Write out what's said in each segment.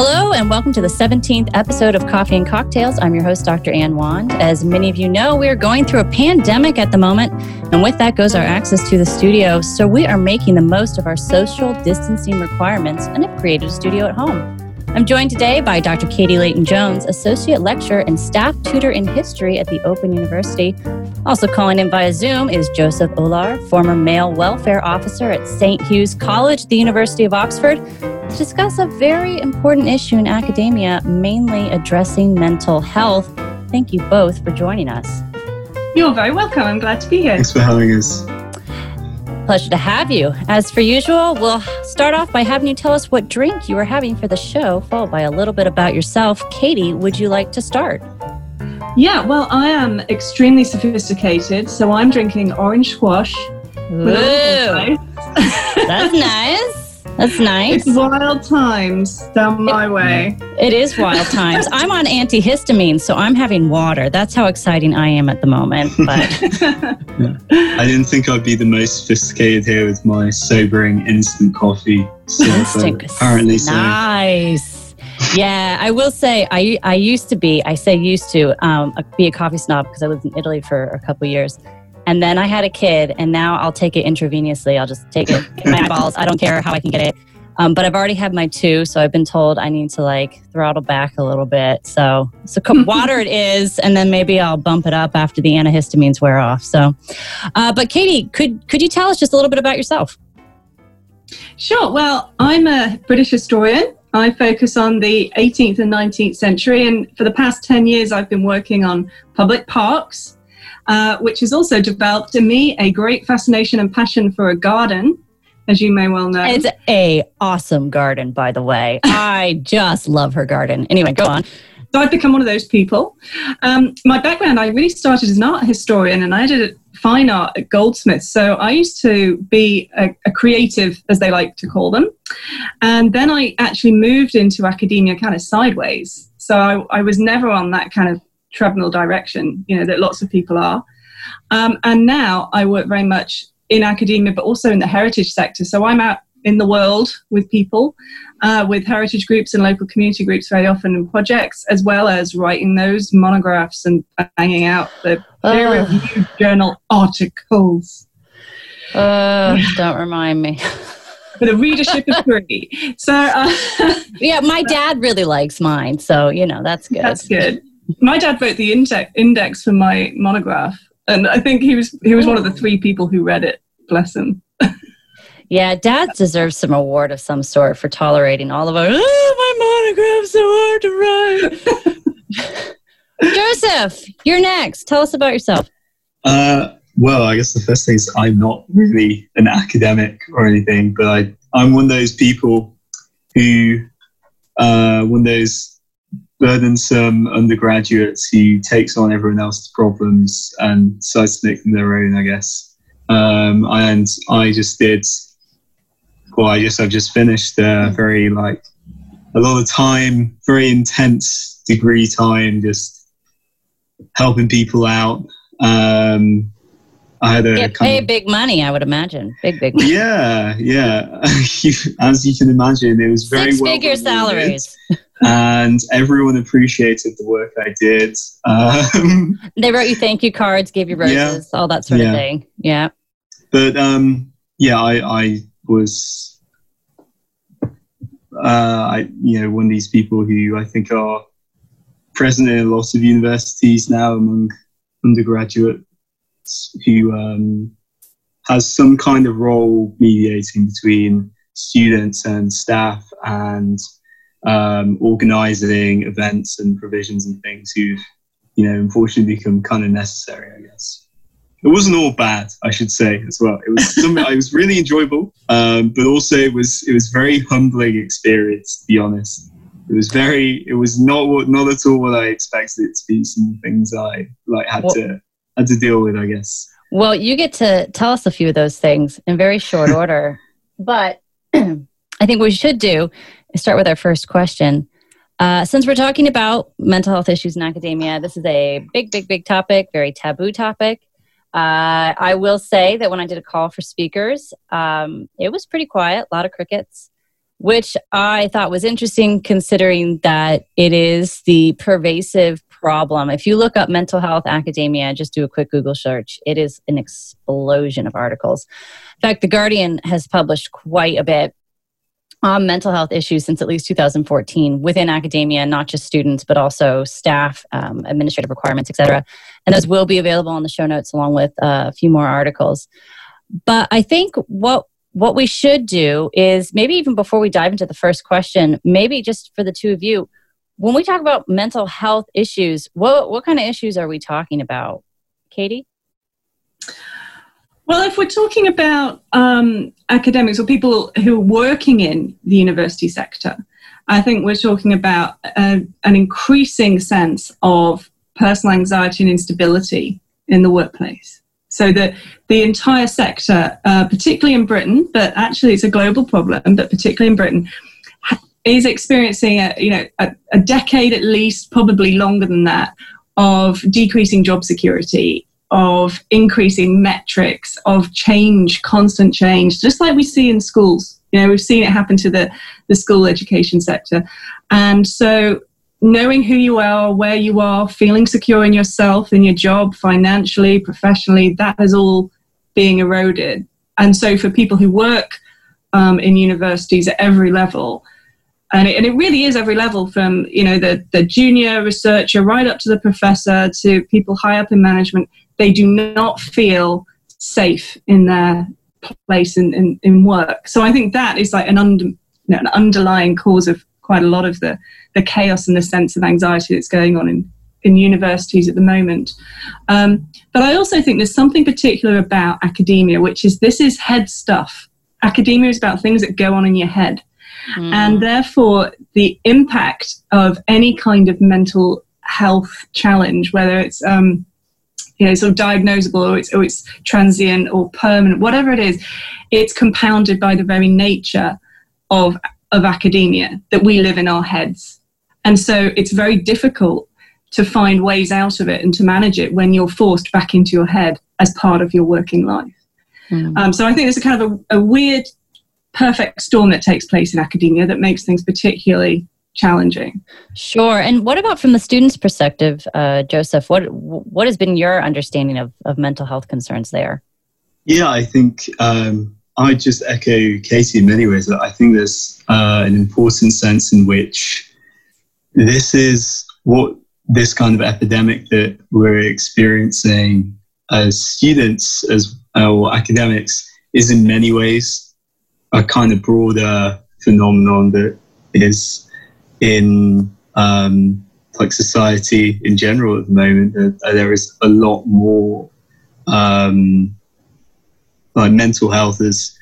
Hello, and welcome to the 17th episode of Coffee and Cocktails. I'm your host, Dr. Ann Wand. As many of you know, we are going through a pandemic at the moment, and with that goes our access to the studio. So we are making the most of our social distancing requirements and have created a studio at home. I'm joined today by Dr. Katie Layton Jones, Associate Lecturer and Staff Tutor in History at the Open University. Also calling in via Zoom is Joseph Olar, former Male Welfare Officer at St. Hugh's College, the University of Oxford to discuss a very important issue in academia, mainly addressing mental health. Thank you both for joining us. You're very welcome. I'm glad to be here. Thanks for having us. Pleasure to have you. As for usual, we'll start off by having you tell us what drink you are having for the show, followed by a little bit about yourself. Katie, would you like to start? Yeah, well, I am extremely sophisticated, so I'm drinking orange squash. Ooh, that's nice. That's nice. It's wild times down my it, way. It is wild times. I'm on antihistamine, so I'm having water. That's how exciting I am at the moment. But yeah. I didn't think I'd be the most sophisticated here with my sobering instant coffee. So instant, apparently, so. nice. Yeah, I will say I I used to be. I say used to um, be a coffee snob because I lived in Italy for a couple years. And then I had a kid, and now I'll take it intravenously. I'll just take it in my eyeballs. I don't care how I can get it. Um, but I've already had my two, so I've been told I need to like throttle back a little bit. So, so water it is, and then maybe I'll bump it up after the antihistamines wear off. So, uh, but Katie, could could you tell us just a little bit about yourself? Sure. Well, I'm a British historian. I focus on the 18th and 19th century, and for the past 10 years, I've been working on public parks uh, which has also developed in me a great fascination and passion for a garden, as you may well know. It's a awesome garden, by the way. I just love her garden. Anyway, go on. So I've become one of those people. Um, my background, I really started as an art historian and I did fine art at Goldsmiths. So I used to be a, a, creative, as they like to call them. And then I actually moved into academia kind of sideways. So I, I was never on that kind of treadmill direction, you know, that lots of people are. Um, and now I work very much in academia, but also in the heritage sector. So I'm out in the world with people, uh, with heritage groups and local community groups very often in projects, as well as writing those monographs and banging out the peer reviewed journal articles. Uh, don't remind me. For the readership of three. So, uh, yeah, my dad really likes mine. So, you know, that's good. That's good my dad wrote the index, index for my monograph, and I think he was he was one of the three people who read it. Bless him. yeah, Dad deserves some award of some sort for tolerating all of our. Oh, my monograph's so hard to write. Joseph, you're next. Tell us about yourself. Uh, well, I guess the first thing is I'm not really an academic or anything, but I I'm one of those people who uh, one of those burdensome undergraduates who takes on everyone else's problems and decides to make them their own, I guess. Um, and I just did, well, I guess I've just finished a very like a lot of time, very intense degree time, just helping people out. Um, I had a pay of, big money, I would imagine. Big, big money. Yeah, yeah. As you can imagine, it was very Six well figure salaries. and everyone appreciated the work I did. Um, they wrote you thank you cards, gave you roses, yeah, all that sort yeah. of thing. Yeah. But um, yeah, I, I was, uh, I you know, one of these people who I think are present in a lot of universities now among undergraduates who um, has some kind of role mediating between students and staff and um, organizing events and provisions and things who've, you know, unfortunately become kind of necessary, I guess. It wasn't all bad, I should say as well. It was something I was really enjoyable, um, but also it was it was very humbling experience. To be honest, it was very it was not what not at all what I expected it to be. Some things I like had well, to had to deal with, I guess. Well, you get to tell us a few of those things in very short order, but I think what we should do start with our first question. Uh, since we're talking about mental health issues in academia, this is a big, big, big topic, very taboo topic. Uh, I will say that when I did a call for speakers, um, it was pretty quiet, a lot of crickets. which I thought was interesting considering that it is the pervasive problem. If you look up mental health academia, just do a quick Google search, it is an explosion of articles. In fact, The Guardian has published quite a bit on mental health issues since at least 2014 within academia, not just students, but also staff, um, administrative requirements, etc. And those will be available in the show notes along with uh, a few more articles. But I think what what we should do is maybe even before we dive into the first question, maybe just for the two of you, when we talk about mental health issues, what what kind of issues are we talking about, Katie? Well, if we're talking about um, academics or people who are working in the university sector, I think we're talking about a, an increasing sense of personal anxiety and instability in the workplace. So that the entire sector, uh, particularly in Britain, but actually it's a global problem, but particularly in Britain, is experiencing a you know a, a decade at least, probably longer than that, of decreasing job security, of increasing metrics, of change, constant change, just like we see in schools. You know, we've seen it happen to the, the school education sector. And so knowing who you are, where you are, feeling secure in yourself, in your job, financially, professionally, that is all being eroded. And so for people who work um, in universities at every level, and it, and it really is every level from you know the, the junior researcher right up to the professor to people high up in management they do not feel safe in their place in, in, in work so i think that is like an, under, you know, an underlying cause of quite a lot of the, the chaos and the sense of anxiety that's going on in, in universities at the moment. Um, but I also think there's something particular about academia, which is this is head stuff. Academia is about things that go on in your head. Mm. And therefore, the impact of any kind of mental health challenge, whether it's um, you know, sort of diagnosable or it's, or it's transient or permanent, whatever it is, it's compounded by the very nature of of academia that we live in our heads. And so it's very difficult to find ways out of it and to manage it when you're forced back into your head as part of your working life. Mm. Um, so I think there's a kind of a, a, weird, perfect storm that takes place in academia that makes things particularly challenging. Sure. And what about from the student's perspective, uh, Joseph? What what has been your understanding of, of mental health concerns there? Yeah, I think um, I just echo Katie in many ways. I think there's uh, an important sense in which this is what this kind of epidemic that we're experiencing as students, as or academics, is in many ways a kind of broader phenomenon that is in um, like society in general at the moment. Uh, there is a lot more. Um, like mental health has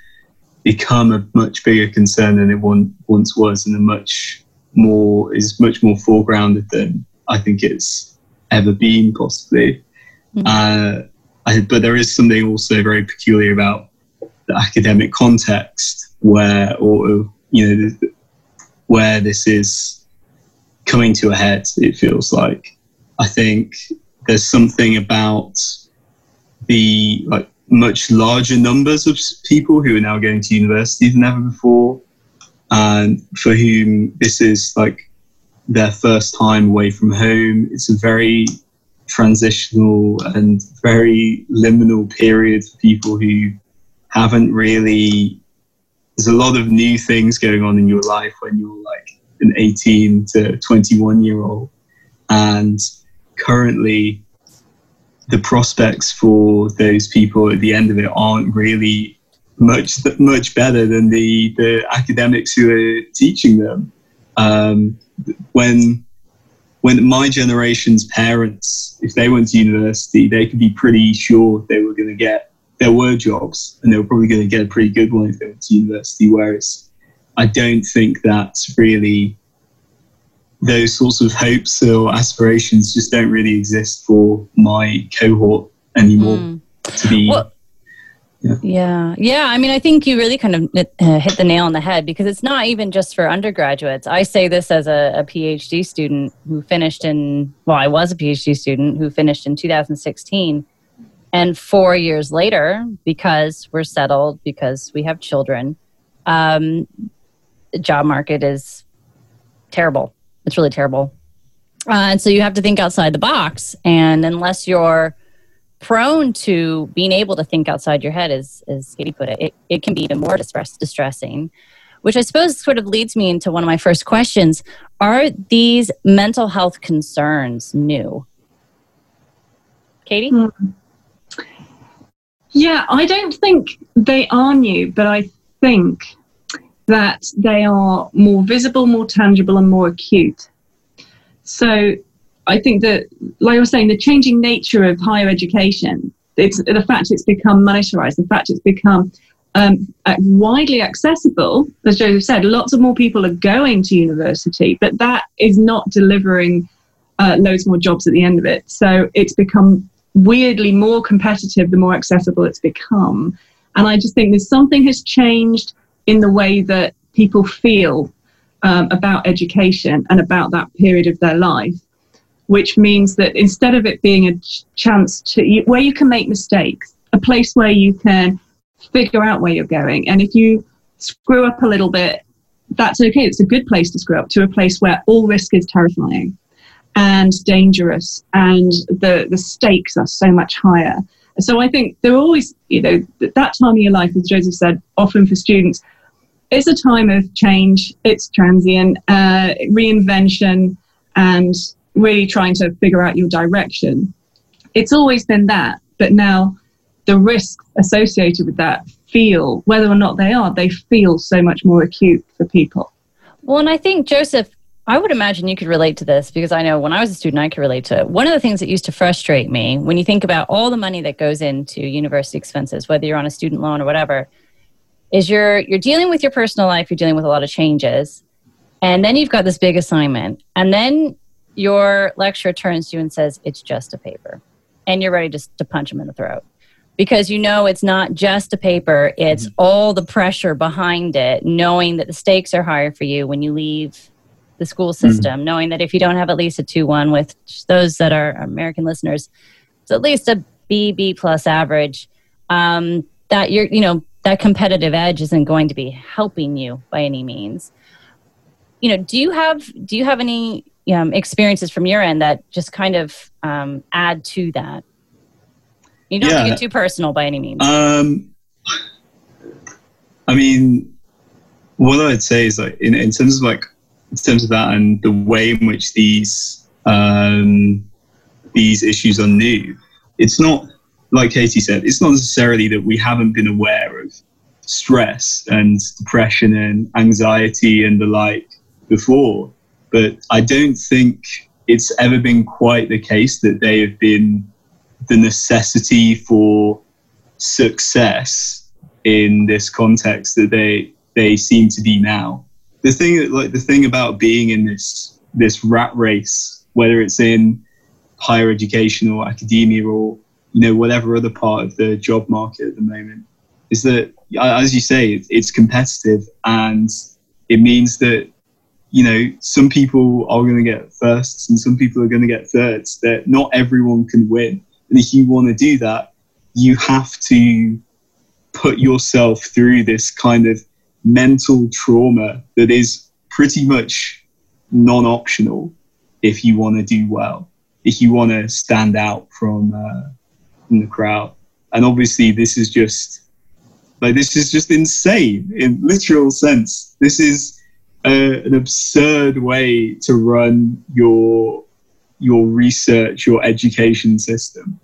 become a much bigger concern than it once was, and a much more is much more foregrounded than I think it's ever been, possibly. Mm-hmm. Uh, I, but there is something also very peculiar about the academic context where, or you know, where this is coming to a head. It feels like I think there's something about the like much larger numbers of people who are now going to university than ever before, and for whom this is like their first time away from home. It's a very transitional and very liminal period for people who haven't really. There's a lot of new things going on in your life when you're like an 18 to 21 year old, and currently the prospects for those people at the end of it aren't really much much better than the the academics who are teaching them. Um, when when my generation's parents, if they went to university, they could be pretty sure they were going to get there were jobs, and they were probably going to get a pretty good one if they went to university. Whereas I don't think that's really those sorts of hopes or aspirations just don't really exist for my cohort anymore mm. to be well, yeah. yeah yeah i mean i think you really kind of uh, hit the nail on the head because it's not even just for undergraduates i say this as a, a phd student who finished in well i was a phd student who finished in 2016 and four years later because we're settled because we have children um, the job market is terrible. It's really terrible. Uh, and so you have to think outside the box. And unless you're prone to being able to think outside your head, as, as Katie put it, it, it can be even more distress, distressing. Which I suppose sort of leads me into one of my first questions. Are these mental health concerns new? Katie? Hmm. Yeah, I don't think they are new, but I think that they are more visible, more tangible, and more acute. So I think that, like I was saying, the changing nature of higher education, it's the fact it's become monetarized, the fact it's become um, widely accessible, as Joseph said, lots of more people are going to university, but that is not delivering uh, loads more jobs at the end of it. So it's become weirdly more competitive the more accessible it's become. And I just think there's something has changed in the way that people feel um, about education and about that period of their life, which means that instead of it being a ch- chance to where you can make mistakes, a place where you can figure out where you're going, and if you screw up a little bit, that's okay. It's a good place to screw up to a place where all risk is terrifying and dangerous, and the the stakes are so much higher. So I think there are always, you know, that time of your life, as Joseph said, often for students, it's a time of change. It's transient, uh, reinvention, and really trying to figure out your direction. It's always been that, but now the risks associated with that feel, whether or not they are, they feel so much more acute for people. Well, and I think, Joseph, I would imagine you could relate to this because I know when I was a student, I could relate to it. One of the things that used to frustrate me when you think about all the money that goes into university expenses, whether you're on a student loan or whatever, is you're you're dealing with your personal life you're dealing with a lot of changes and then you've got this big assignment and then your lecturer turns to you and says it's just a paper and you're ready to, to punch them in the throat because you know it's not just a paper it's mm-hmm. all the pressure behind it knowing that the stakes are higher for you when you leave the school mm-hmm. system mm-hmm. knowing that if you don't have at least a 2-1 with those that are american listeners it's at least a b b plus average um, that you're you know that competitive edge isn't going to be helping you by any means you know do you have do you have any um, experiences from your end that just kind of um, add to that you don't yeah. get too personal by any means um, i mean what i'd say is like in, in terms of like in terms of that and the way in which these um, these issues are new it's not like Katie said, it's not necessarily that we haven't been aware of stress and depression and anxiety and the like before, but I don't think it's ever been quite the case that they have been the necessity for success in this context that they they seem to be now. The thing like the thing about being in this this rat race, whether it's in higher education or academia or you know whatever other part of the job market at the moment is that as you say it's competitive and it means that you know some people are going to get firsts and some people are going to get thirds that not everyone can win. And if you want to do that you have to put yourself through this kind of mental trauma that is pretty much non-optional if you want to do well if you want to stand out from uh, in the crowd. And obviously, this is just like this is just insane in literal sense. This is uh, an absurd way to run your your research, your education system.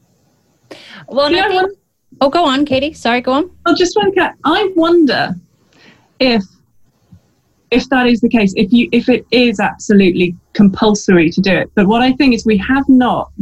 Well, yeah, I think, oh, go on, Katie. Sorry, go on. I'll just one I wonder if if that is the case, if you if it is absolutely compulsory to do it. But what I think is we have not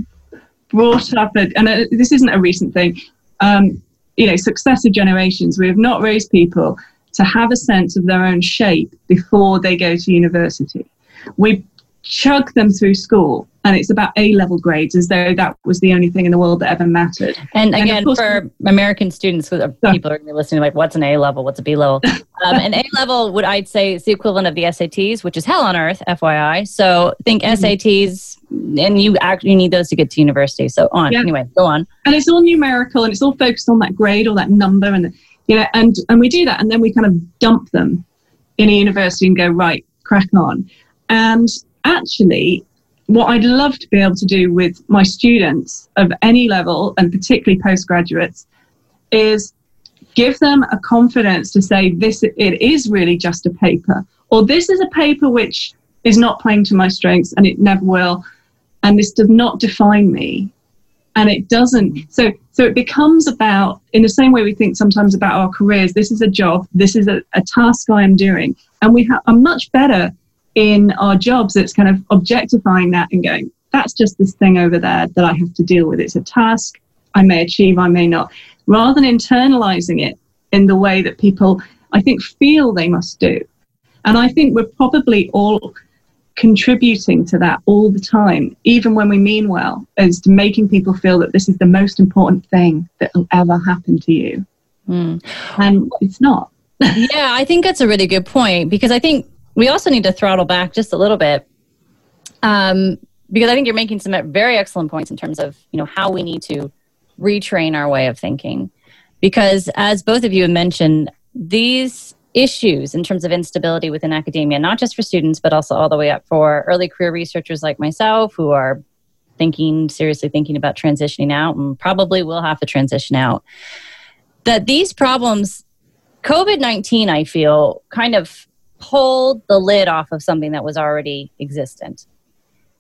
brought up, a, and a, this isn't a recent thing, um, you know, successive generations, we have not raised people to have a sense of their own shape before they go to university. We chug them through school and it's about A level grades as though that was the only thing in the world that ever mattered. And again, and for American students, people are going to be listening like, what's an A level? What's a B level? um, an A level would I'd say is the equivalent of the SATs, which is hell on earth, FYI. So think mm-hmm. SATs, and you actually need those to get to university. So on yeah. anyway, go on. And it's all numerical and it's all focused on that grade or that number, and you know, and and we do that, and then we kind of dump them in a university and go, right, crack on. And actually, what I'd love to be able to do with my students of any level, and particularly postgraduates, is give them a confidence to say this it is really just a paper, or this is a paper which is not playing to my strengths and it never will, and this does not define me. And it doesn't. So, so it becomes about, in the same way we think sometimes about our careers. This is a job. This is a, a task I am doing, and we ha- are much better in our jobs that's kind of objectifying that and going, that's just this thing over there that I have to deal with. It's a task I may achieve, I may not, rather than internalizing it in the way that people, I think, feel they must do. And I think we're probably all contributing to that all the time, even when we mean well, as to making people feel that this is the most important thing that will ever happen to you. Mm. And it's not. yeah, I think that's a really good point because I think we also need to throttle back just a little bit um, because I think you're making some very excellent points in terms of you know how we need to retrain our way of thinking. Because as both of you have mentioned, these issues in terms of instability within academia, not just for students, but also all the way up for early career researchers like myself who are thinking, seriously thinking about transitioning out and probably will have to transition out. That these problems, COVID 19, I feel, kind of pulled the lid off of something that was already existent.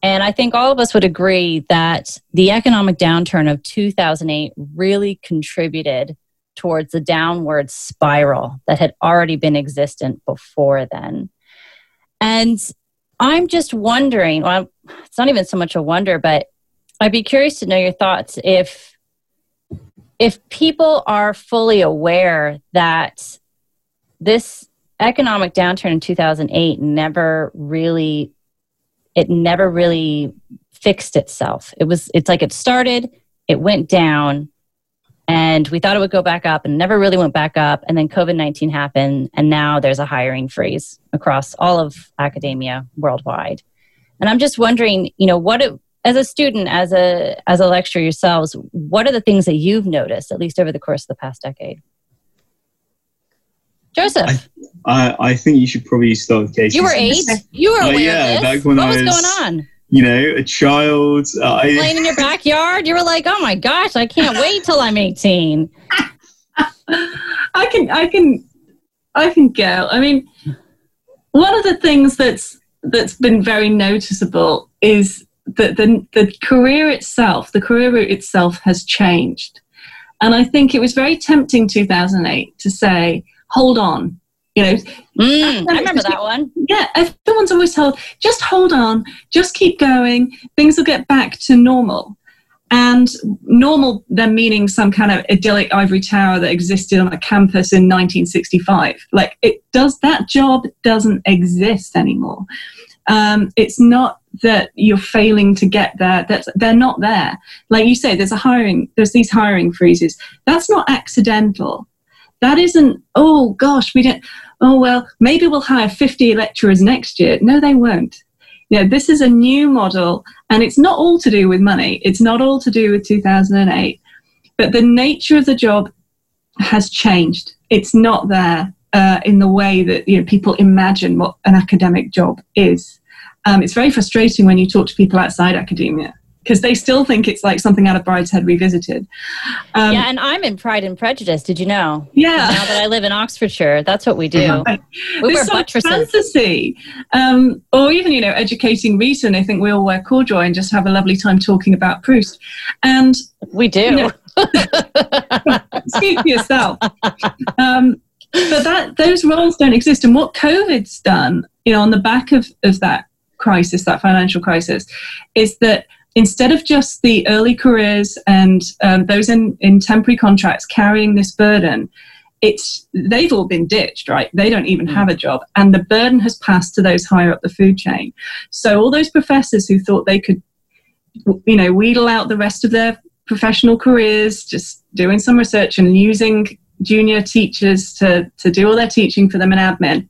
And I think all of us would agree that the economic downturn of 2008 really contributed towards the downward spiral that had already been existent before then. And I'm just wondering, well, it's not even so much a wonder, but I'd be curious to know your thoughts if if people are fully aware that this economic downturn in 2008 never really it never really fixed itself. It was it's like it started it went down and we thought it would go back up and never really went back up and then covid-19 happened and now there's a hiring freeze across all of academia worldwide. And i'm just wondering you know what it, as a student as a as a lecturer yourselves what are the things that you've noticed at least over the course of the past decade Joseph. I, I, I think you should probably start with Katie. You were eight. You were uh, yeah, of this. Back when what I was, was going on? You know, a child. Uh, I, Playing in your backyard. You were like, "Oh my gosh, I can't wait till I'm 18." I can, I can, I can go. I mean, one of the things that's that's been very noticeable is that the the career itself, the career route itself, has changed, and I think it was very tempting 2008 to say hold on. You know, mm, I remember that one. Yeah, everyone's always told, just hold on, just keep going, things will get back to normal. And normal then meaning some kind of idyllic ivory tower that existed on a campus in 1965. Like it does, that job doesn't exist anymore. Um, it's not that you're failing to get there. That's they're not there. Like you say, there's a hiring, there's these hiring freezes. That's not accidental. That isn't, oh gosh, we don't, oh well, maybe we'll hire 50 lecturers next year. No, they won't. You know, this is a new model, and it's not all to do with money. It's not all to do with 2008. But the nature of the job has changed. It's not there uh, in the way that you know, people imagine what an academic job is. Um, it's very frustrating when you talk to people outside academia because they still think it's like something out of Brideshead Revisited. Um, yeah, and I'm in Pride and Prejudice. Did you know? Yeah. Now that I live in Oxfordshire, that's what we do. We wear buttresses. Fantasy, um, or even you know, educating. And I think we all wear corduroy and just have a lovely time talking about Proust. And we do. You know, speak for yourself. Um, but that those roles don't exist. And what COVID's done, you know, on the back of, of that crisis, that financial crisis, is that instead of just the early careers and um, those in, in temporary contracts carrying this burden, it's they've all been ditched, right? They don't even have a job, and the burden has passed to those higher up the food chain. So all those professors who thought they could, you know, wheedle out the rest of their professional careers, just doing some research and using junior teachers to to do all their teaching for them and admin,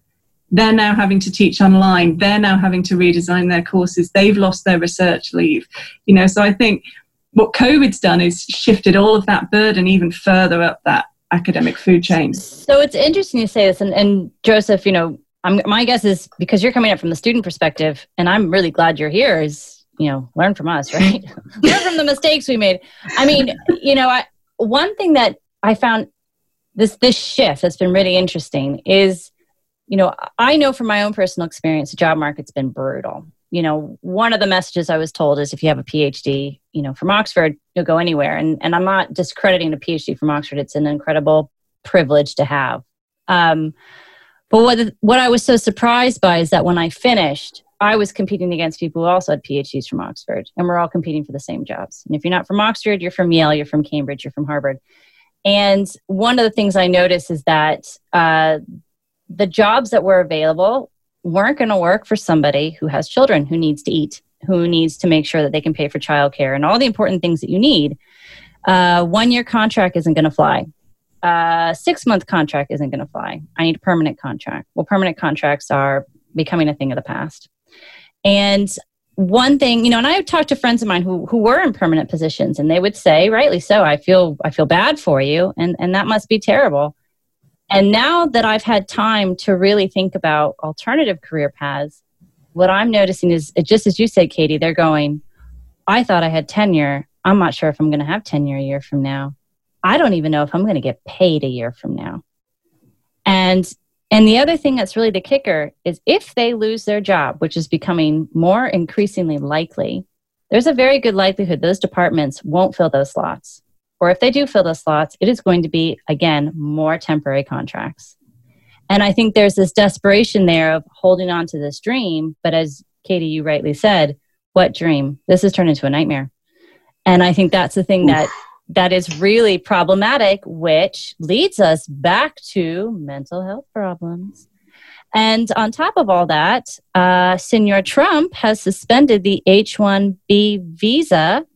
they're now having to teach online they're now having to redesign their courses they've lost their research leave you know so i think what covid's done is shifted all of that burden even further up that academic food chain so it's interesting you say this and, and joseph you know I'm, my guess is because you're coming up from the student perspective, and I'm really glad you're here. Is you know, learn from us, right? learn from the mistakes we made. I mean, you know, I, one thing that I found this this shift that's been really interesting is, you know, I know from my own personal experience, the job market's been brutal. You know, one of the messages I was told is if you have a PhD, you know, from Oxford, you'll go anywhere. And and I'm not discrediting a PhD from Oxford. It's an incredible privilege to have. Um, but what what I was so surprised by is that when I finished, I was competing against people who also had PhDs from Oxford, and we're all competing for the same jobs. And if you're not from Oxford, you're from Yale, you're from Cambridge, you're from Harvard. And one of the things I noticed is that uh, the jobs that were available weren't going to work for somebody who has children, who needs to eat, who needs to make sure that they can pay for childcare and all the important things that you need. Uh, one year contract isn't going to fly a six month contract isn't going to fly. I need a permanent contract. Well, permanent contracts are becoming a thing of the past. And one thing, you know, and I've talked to friends of mine who, who were in permanent positions and they would say, rightly so, I feel I feel bad for you and, and that must be terrible. And now that I've had time to really think about alternative career paths, what I'm noticing is just as you said, Katie, they're going, I thought I had tenure. I'm not sure if I'm going to have tenure a year from now. I don't even know if I'm going to get paid a year from now. And and the other thing that's really the kicker is if they lose their job, which is becoming more increasingly likely, there's a very good likelihood those departments won't fill those slots. Or if they do fill the slots, it is going to be, again, more temporary contracts. And I think there's this desperation there of holding on to this dream. But as Katie, you rightly said, what dream? This has turned into a nightmare. And I think that's the thing that that is really problematic, which leads us back to mental health problems. And on top of all that, uh, Senor Trump has suspended the H 1B visa,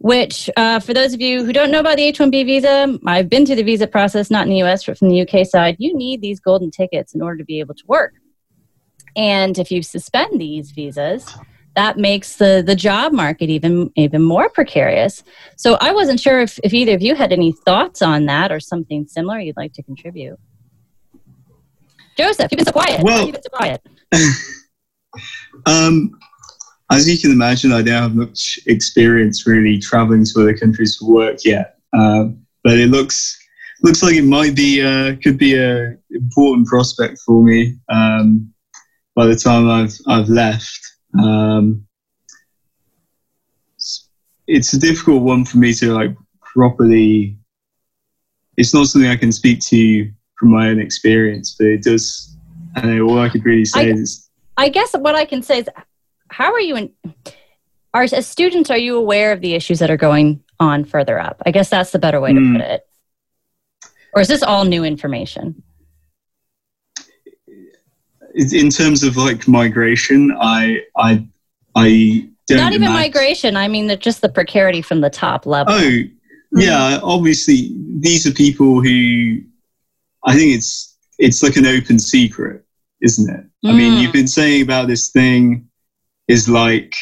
which, uh, for those of you who don't know about the H 1B visa, I've been through the visa process, not in the US, but from the UK side. You need these golden tickets in order to be able to work. And if you suspend these visas, that makes the, the job market even even more precarious. So I wasn't sure if, if either of you had any thoughts on that or something similar you'd like to contribute. Joseph, you've been so quiet. Well, so quiet. um, as you can imagine, I don't have much experience really traveling to other countries for work yet. Um, but it looks looks like it might be uh, could be a important prospect for me um, by the time I've I've left. Um, it's a difficult one for me to like properly. It's not something I can speak to from my own experience, but it does. I know all I could really say I, is. I guess what I can say is, how are you in? Are as students, are you aware of the issues that are going on further up? I guess that's the better way to mm. put it. Or is this all new information? in terms of like migration, I I I don't not even imagine. migration. I mean, just the precarity from the top level. Oh, yeah. Obviously, these are people who I think it's it's like an open secret, isn't it? Mm. I mean, you've mm. been saying about this thing is like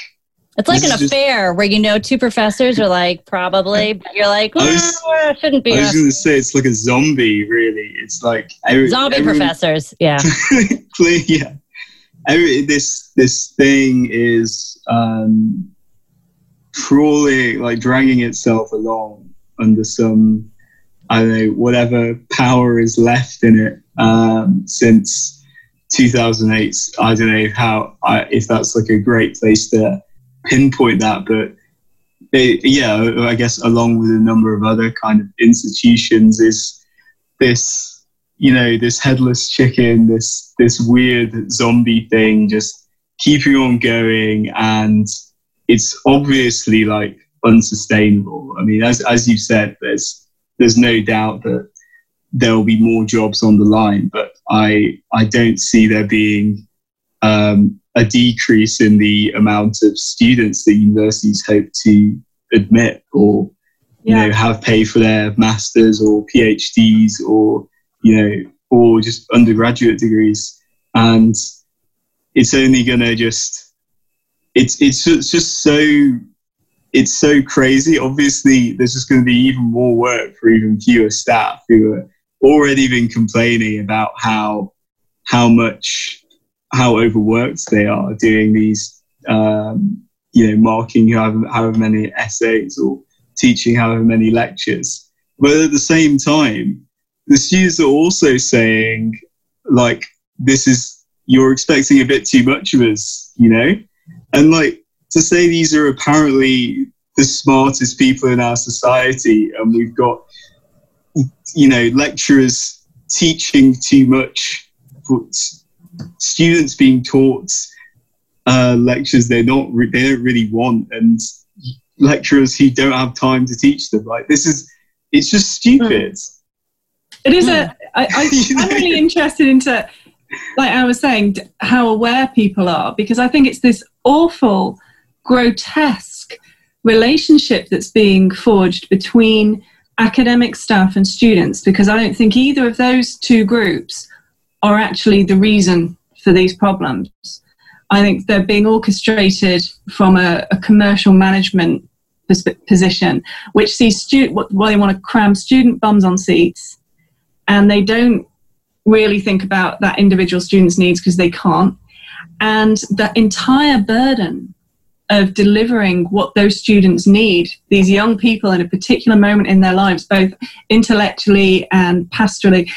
it's like an affair where you know two professors are like probably, but you're like, well, was, it shouldn't be. I was going to say it's like a zombie. Really, it's like every, zombie professors. Yeah, yeah. Every, this this thing is um, crawling, like dragging itself along under some I don't know whatever power is left in it um, since 2008. I don't know how I, if that's like a great place to pinpoint that, but it, yeah, I guess along with a number of other kind of institutions, is this you know this headless chicken, this this weird zombie thing, just keeping on going, and it's obviously like unsustainable. I mean, as as you said, there's there's no doubt that there will be more jobs on the line, but I I don't see there being um, a decrease in the amount of students that universities hope to admit or you yeah. know have pay for their masters or PhDs or you know or just undergraduate degrees and it's only going to just it's it's it's just so it's so crazy obviously there's just going to be even more work for even fewer staff who are already been complaining about how how much how overworked they are doing these um, you know marking however, however many essays or teaching however many lectures. But at the same time the students are also saying like this is you're expecting a bit too much of us you know? And like to say these are apparently the smartest people in our society and we've got you know lecturers teaching too much students being taught uh, lectures they're not re- they don't really want and lecturers who don't have time to teach them like this is it's just stupid. It is a I, I, i'm really interested into like i was saying how aware people are because i think it's this awful grotesque relationship that's being forged between academic staff and students because I don't think either of those two groups are actually the reason for these problems. I think they're being orchestrated from a, a commercial management position, which sees student what well, they want to cram student bums on seats, and they don't really think about that individual student's needs because they can't. And the entire burden of delivering what those students need, these young people in a particular moment in their lives, both intellectually and pastorally,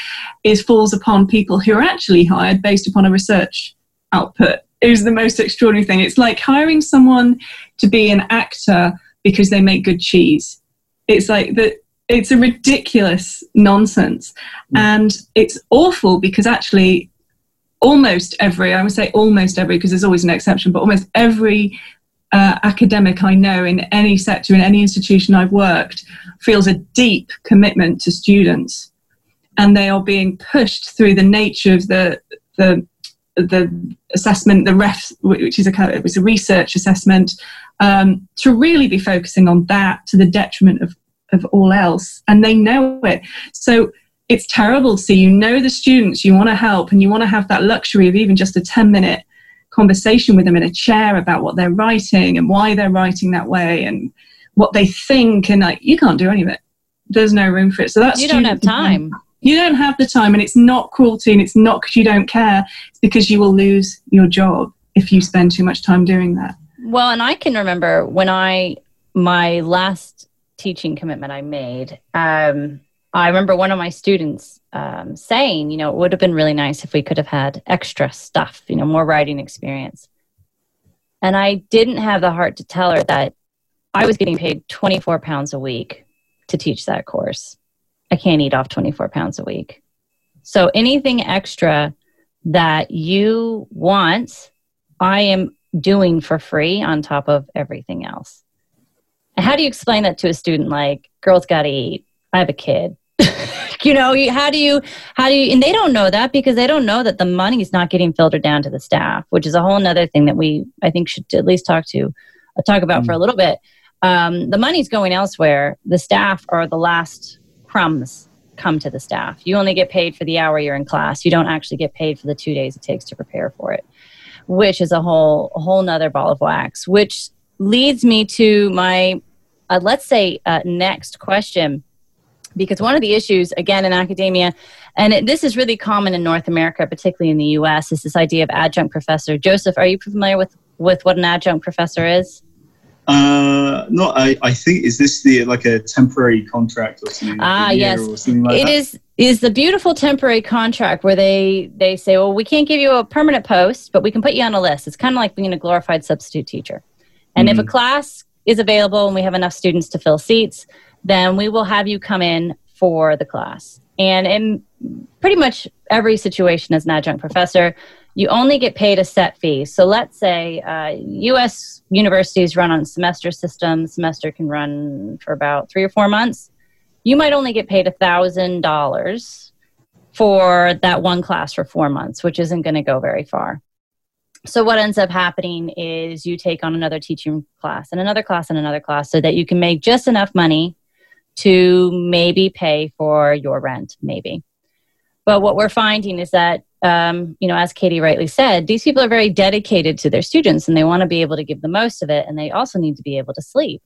is falls upon people who are actually hired based upon a research output. Is the most extraordinary thing. It's like hiring someone to be an actor because they make good cheese. It's like that. It's a ridiculous nonsense, mm. and it's awful because actually almost every, I would say almost every, because there's always an exception, but almost every uh, academic I know in any sector, in any institution I've worked, feels a deep commitment to students. And they are being pushed through the nature of the, the, the assessment, the REF, which is a, it was a research assessment, um, to really be focusing on that to the detriment of, of all else. And they know it. So it's terrible to see you know the students, you want to help, and you want to have that luxury of even just a 10 minute conversation with them in a chair about what they're writing and why they're writing that way and what they think and like you can't do any of it. There's no room for it. So that's you don't have time. You don't have the time and it's not cruelty and it's not because you don't care. It's because you will lose your job if you spend too much time doing that. Well and i can remember when i my last teaching commitment i made um, I remember one of my students um, saying, you know, it would have been really nice if we could have had extra stuff, you know, more writing experience. And I didn't have the heart to tell her that I was getting paid 24 pounds a week to teach that course. I can't eat off 24 pounds a week. So anything extra that you want, I am doing for free on top of everything else. How do you explain that to a student like, girls got to eat? I have a kid you know how do you how do you and they don't know that because they don't know that the money is not getting filtered down to the staff which is a whole other thing that we i think should at least talk to uh, talk about mm for a mm. little bit. Um, the money's going elsewhere. The staff are the last crumbs come to the staff. You only get paid for the hour you're in class. You don't actually get paid for the two days it takes to prepare for it which is a whole a whole nother ball of wax which leads me to my uh, let's say uh, next question because one of the issues again in academia and it, this is really common in north america particularly in the us is this idea of adjunct professor joseph are you familiar with with what an adjunct professor is uh, no, I, I think is this the like a temporary contract or something? ah, yes, something like it is is the beautiful temporary contract where they they say, well, we can't give you a permanent post, but we can put you on a list. It's kind of like being a glorified substitute teacher. And mm-hmm. if a mm-hmm. class is available and we have enough students to fill seats, then we will have you come in for the class. And in pretty much every situation as an adjunct professor, you only get paid a set fee. So let's say uh, U.S. universities run on semester systems. Semester can run for about three or four months. You might only get paid thousand dollars for that one class for four months, which isn't going to go very far. So what ends up happening is you take on another teaching class and another class and another class so that you can make just enough money to maybe pay for your rent, maybe. But what we're finding is that, um, you know, as Katie rightly said, these people are very dedicated to their students and they want to be able to give the most of it and they also need to be able to sleep.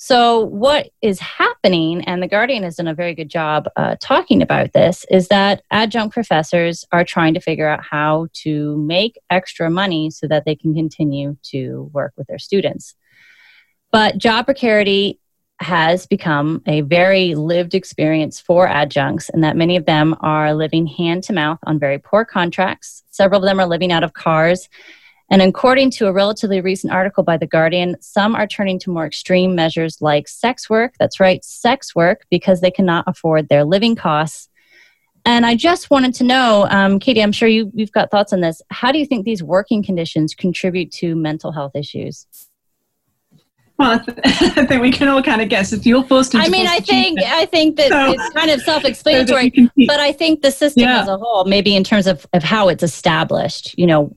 So, what is happening, and The Guardian has done a very good job uh, talking about this, is that adjunct professors are trying to figure out how to make extra money so that they can continue to work with their students. But job precarity has become a very lived experience for adjuncts, and that many of them are living hand to mouth on very poor contracts. Several of them are living out of cars and according to a relatively recent article by The Guardian, some are turning to more extreme measures like sex work. That's right, sex work, because they cannot afford their living costs. And I just wanted to know, um, Katie, I'm sure you, you've got thoughts on this. How do you think these working conditions contribute to mental health issues? Well, I, think we can all kind of guess if you're forced to. I mean, I think I think that so, it's kind of self-explanatory, so but I think the system yeah. as a whole, maybe in terms of, of how it's established, you know,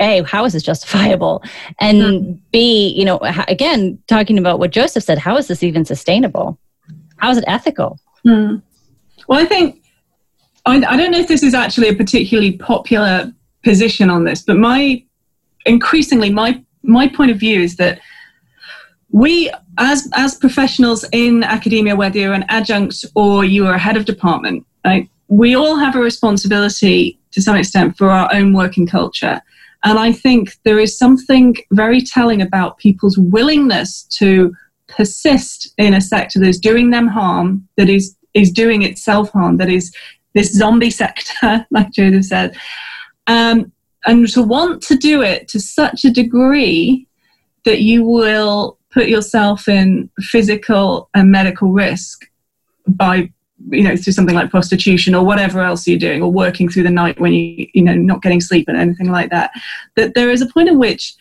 a how is this justifiable and mm. b you know again talking about what joseph said how is this even sustainable how is it ethical mm. well i think I, I don't know if this is actually a particularly popular position on this but my increasingly my my point of view is that we as as professionals in academia whether you're an adjunct or you are a head of department right, we all have a responsibility to some extent for our own working culture and I think there is something very telling about people's willingness to persist in a sector that is doing them harm, that is, is doing itself harm, that is this zombie sector, like Joseph said. Um, and to want to do it to such a degree that you will put yourself in physical and medical risk by you know through something like prostitution or whatever else you're doing or working through the night when you you know not getting sleep and anything like that that there is a point at which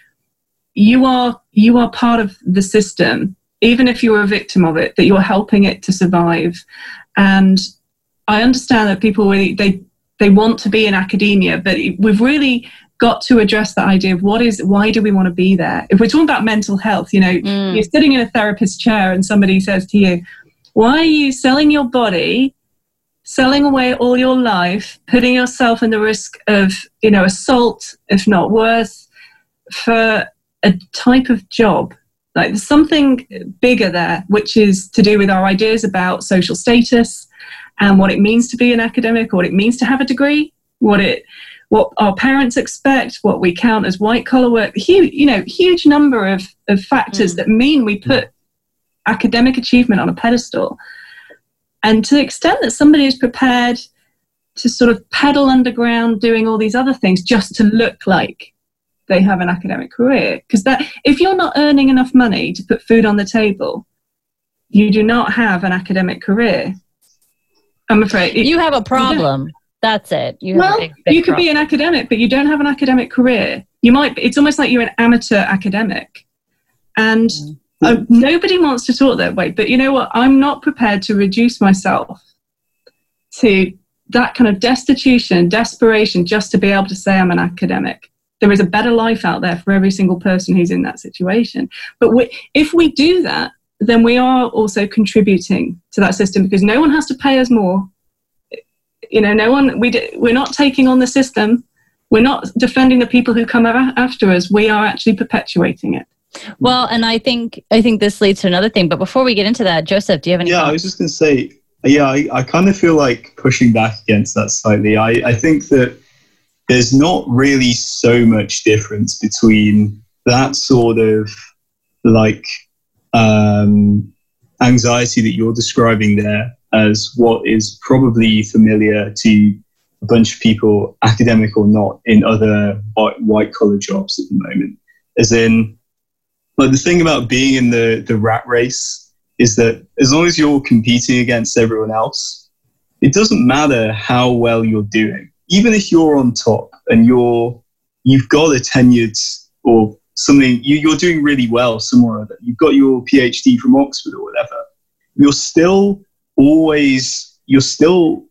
you are you are part of the system even if you're a victim of it that you're helping it to survive. And i understand that people really they they want to be in academia but we've really got to address the idea of what is why do we want to be there if we're talking about mental health you know mm. you're sitting in a therapist chair and somebody says to you why are you selling your body, selling away all your life, putting yourself in the risk of, you know, assault, if not worse, for a type of job? Like there's something bigger there, which is to do with our ideas about social status and what it means to be an academic, or what it means to have a degree, what it what our parents expect, what we count as white collar work, huge, you know, huge number of, of factors mm. that mean we put academic achievement on a pedestal. And to the extent that somebody is prepared to sort of pedal underground doing all these other things just to look like they have an academic career, because that if you're not earning enough money to put food on the table, you do not have an academic career. I'm afraid you have a problem. That's it. You well, big, big you could problem. be an academic, but you don't have an academic career. You might. It's almost like you're an amateur academic, and mm. Uh, nobody wants to talk that way, but you know what? I'm not prepared to reduce myself to that kind of destitution, desperation, just to be able to say I'm an academic. There is a better life out there for every single person who's in that situation. But we, if we do that, then we are also contributing to that system because no one has to pay us more. You know, no one. We we're not taking on the system. We're not defending the people who come after us. We are actually perpetuating it. Well, and I think I think this leads to another thing. But before we get into that, Joseph, do you have any? Yeah, I was just going to say, yeah, I, I kind of feel like pushing back against that slightly. I, I think that there's not really so much difference between that sort of like um, anxiety that you're describing there as what is probably familiar to a bunch of people, academic or not, in other white collar jobs at the moment. As in, but the thing about being in the, the rat race is that as long as you're competing against everyone else, it doesn't matter how well you're doing. Even if you're on top and you're you've got a tenured or something you, you're doing really well somewhere or other, you've got your PhD from Oxford or whatever, you're still always you're still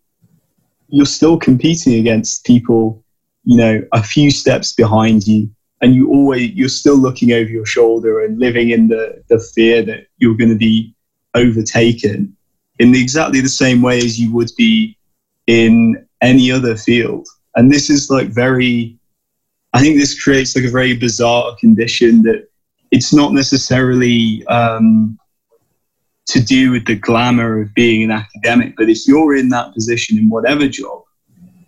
you're still competing against people, you know, a few steps behind you. And you always you're still looking over your shoulder and living in the, the fear that you're going to be overtaken in exactly the same way as you would be in any other field. And this is like very i think this creates like a very bizarre condition that it's not necessarily um, to do with the glamour of being an academic. But if you're in that position in whatever job,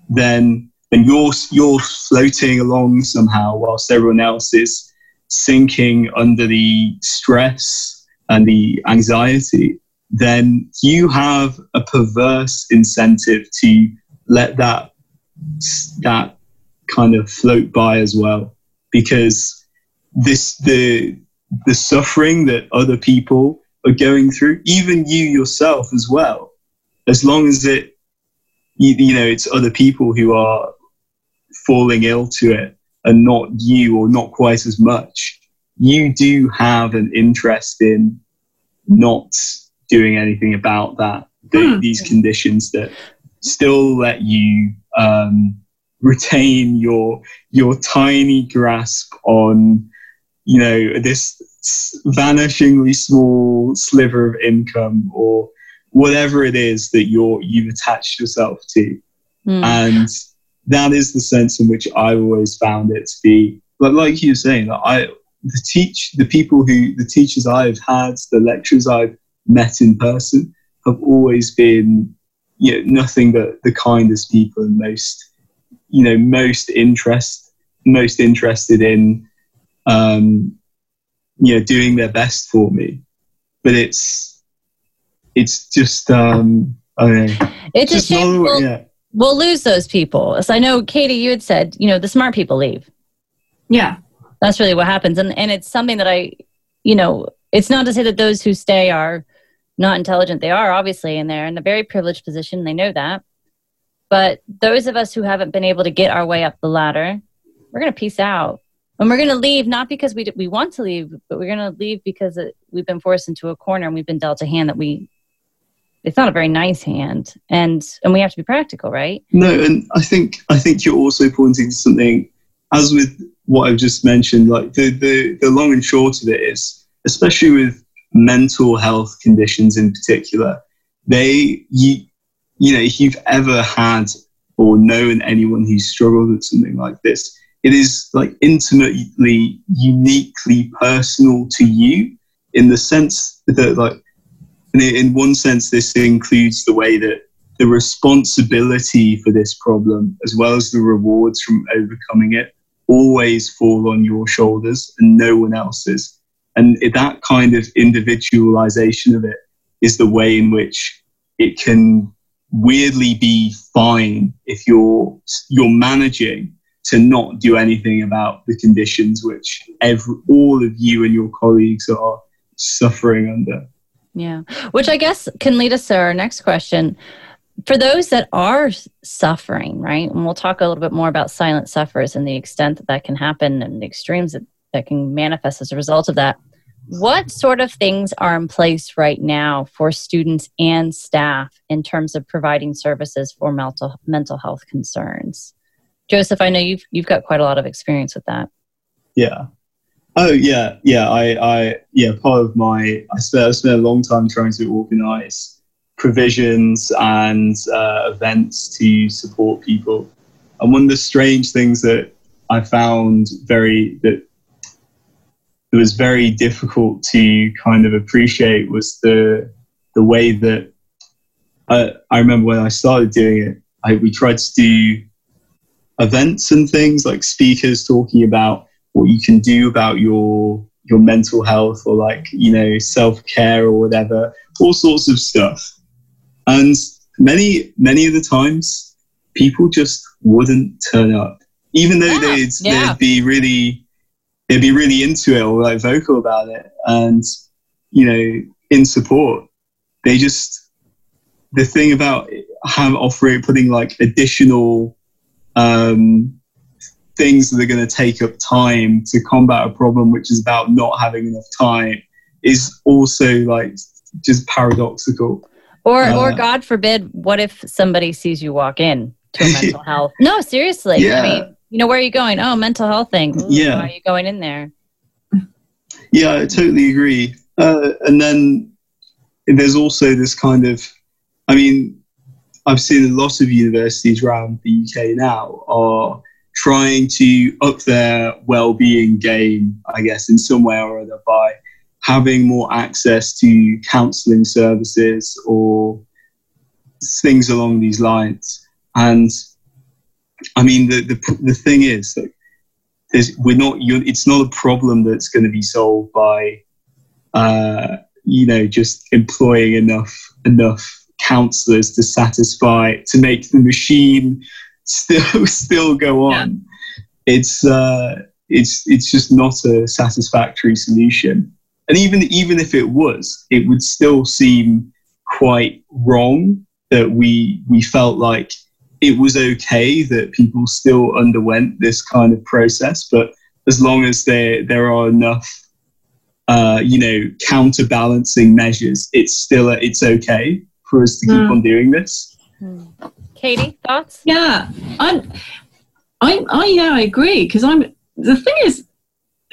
then then you're you're floating along somehow whilst everyone else is sinking under the stress and the anxiety. Then you have a perverse incentive to let that that kind of float by as well, because this the the suffering that other people are going through, even you yourself as well, as long as it, you, you know, it's other people who are falling ill to it and not you or not quite as much, you do have an interest in not doing anything about that, the, hmm. these conditions that still let you um, retain your your tiny grasp on you know this vanishingly small sliver of income or whatever it is that you're you've attached yourself to mm. and that is the sense in which i've always found it to be but like you were saying i the teach the people who the teachers i've had the lecturers i've met in person have always been you know nothing but the kindest people and most you know most interest most interested in um, you know doing their best for me. But it's it's just um I don't it's just a shame we'll, yeah. we'll lose those people. So i know katie you had said you know the smart people leave. Yeah. That's really what happens. And and it's something that i you know it's not to say that those who stay are not intelligent. They are obviously and they're in a very privileged position. They know that. But those of us who haven't been able to get our way up the ladder we're going to peace out and we're going to leave not because we we want to leave, but we're going to leave because it, we've been forced into a corner and we've been dealt a hand that we it's not a very nice hand. And and we have to be practical right? No and i think i think you're also pointing to something as with what i've just mentioned like the the, the long and short of it is especially with mental health conditions in particular they you you know if you've ever had or known anyone who's struggled with something like this it is like intimately, uniquely personal to you in the sense that like in one sense this includes the way that the responsibility for this problem as well as the rewards from overcoming it always fall on your shoulders and no one else's. And that kind of individualization of it is the way in which it can weirdly be fine if you're you're managing to not do anything about the conditions which every, all of you and your colleagues are suffering under. Yeah, which I guess can lead us to our next question. For those that are suffering, right, and we'll talk a little bit more about silent sufferers and the extent that that can happen and the extremes that, that can manifest as a result of that. What sort of things are in place right now for students and staff in terms of providing services for mental mental health concerns? Joseph, I know you've you've got quite a lot of experience with that. Yeah. Oh yeah, yeah. I, I yeah. Part of my I spent I spent a long time trying to organise provisions and uh, events to support people. And one of the strange things that I found very that it was very difficult to kind of appreciate was the the way that I, I remember when I started doing it. I, we tried to do events and things like speakers talking about what you can do about your your mental health or like you know self-care or whatever all sorts of stuff. And many many of the times people just wouldn't turn up. Even though yeah, they'd, yeah. they'd be really they'd be really into it or like vocal about it and you know in support. They just the thing about have offering putting like additional um, things that are going to take up time to combat a problem which is about not having enough time is also like just paradoxical. Or, uh, or God forbid, what if somebody sees you walk in to a mental health? No, seriously. Yeah. I mean, you know, where are you going? Oh, mental health thing. Ooh, yeah. Why are you going in there? Yeah, I totally agree. Uh, and then there's also this kind of, I mean, I've seen a lot of universities around the UK now are trying to up their well-being game, I guess, in some way or other by having more access to counseling services or things along these lines. And I mean, the, the, the thing is that we're not, it's not a problem that's going to be solved by, uh, you know, just employing enough, enough counselors to satisfy, to make the machine still, still go on. Yeah. It's, uh, it's, it's just not a satisfactory solution. And even, even if it was, it would still seem quite wrong that we, we felt like it was okay that people still underwent this kind of process, but as long as there there are enough, uh, you know, counterbalancing measures, it's still a, it's okay for us to keep mm. on doing this. Katie, thoughts? Yeah, I'm, I, I yeah, I agree because I'm. The thing is,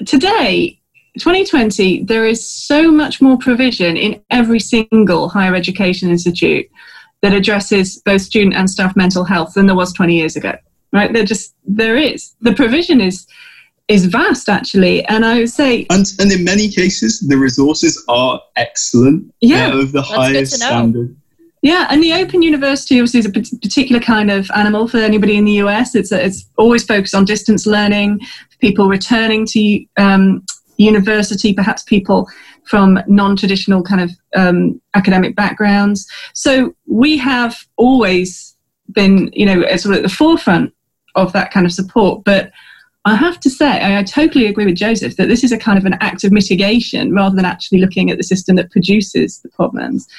today 2020, there is so much more provision in every single higher education institute that addresses both student and staff mental health than there was 20 years ago right there just there is the provision is is vast actually and i would say and, and in many cases the resources are excellent yeah of the highest standard yeah, and the Open University obviously is a particular kind of animal for anybody in the US. It's a, it's always focused on distance learning, people returning to um, university, perhaps people from non-traditional kind of um, academic backgrounds. So we have always been, you know, sort of at the forefront of that kind of support. But I have to say, I totally agree with Joseph that this is a kind of an act of mitigation rather than actually looking at the system that produces the problems.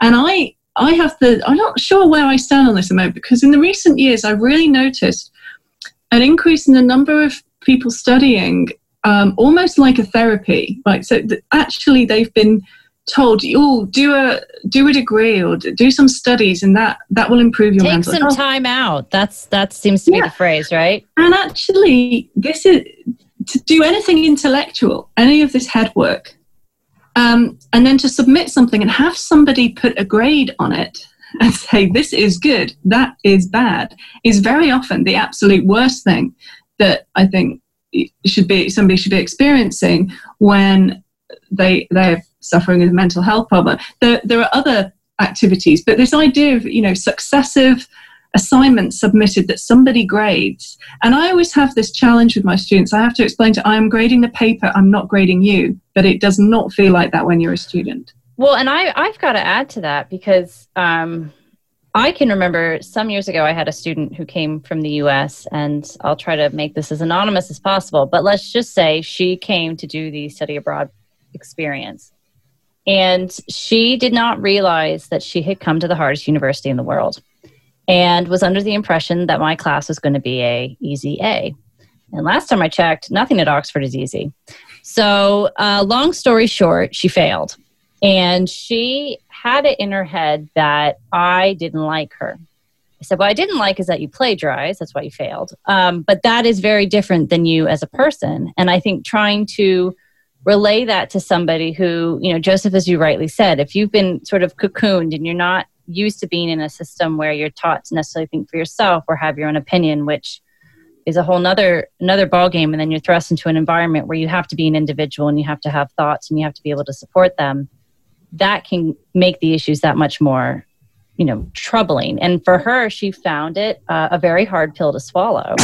And I, I have the, I'm not sure where I stand on this at the moment because in the recent years I've really noticed an increase in the number of people studying um, almost like a therapy. Like so, th- actually, they've been told, "Oh, do a do a degree or do some studies, and that that will improve your take mental some health. time out." That's that seems to yeah. be the phrase, right? And actually, this is to do anything intellectual, any of this head work, um, and then to submit something and have somebody put a grade on it and say this is good, that is bad, is very often the absolute worst thing that I think should be somebody should be experiencing when they they're suffering a mental health problem. There there are other activities, but this idea of you know successive assignments submitted that somebody grades, and I always have this challenge with my students. I have to explain to I am grading the paper, I'm not grading you, but it does not feel like that when you're a student. Well, and I I've got to add to that because. Um, I can remember some years ago, I had a student who came from the US, and I'll try to make this as anonymous as possible, but let's just say she came to do the study abroad experience. And she did not realize that she had come to the hardest university in the world and was under the impression that my class was going to be a easy A. And last time I checked, nothing at Oxford is easy. So, uh, long story short, she failed. And she had it in her head that I didn't like her. I said, What I didn't like is that you plagiarized. That's why you failed. Um, but that is very different than you as a person. And I think trying to relay that to somebody who, you know, Joseph, as you rightly said, if you've been sort of cocooned and you're not used to being in a system where you're taught to necessarily think for yourself or have your own opinion, which is a whole nother another ball game and then you're thrust into an environment where you have to be an individual and you have to have thoughts and you have to be able to support them. That can make the issues that much more you know troubling. And for her she found it uh, a very hard pill to swallow.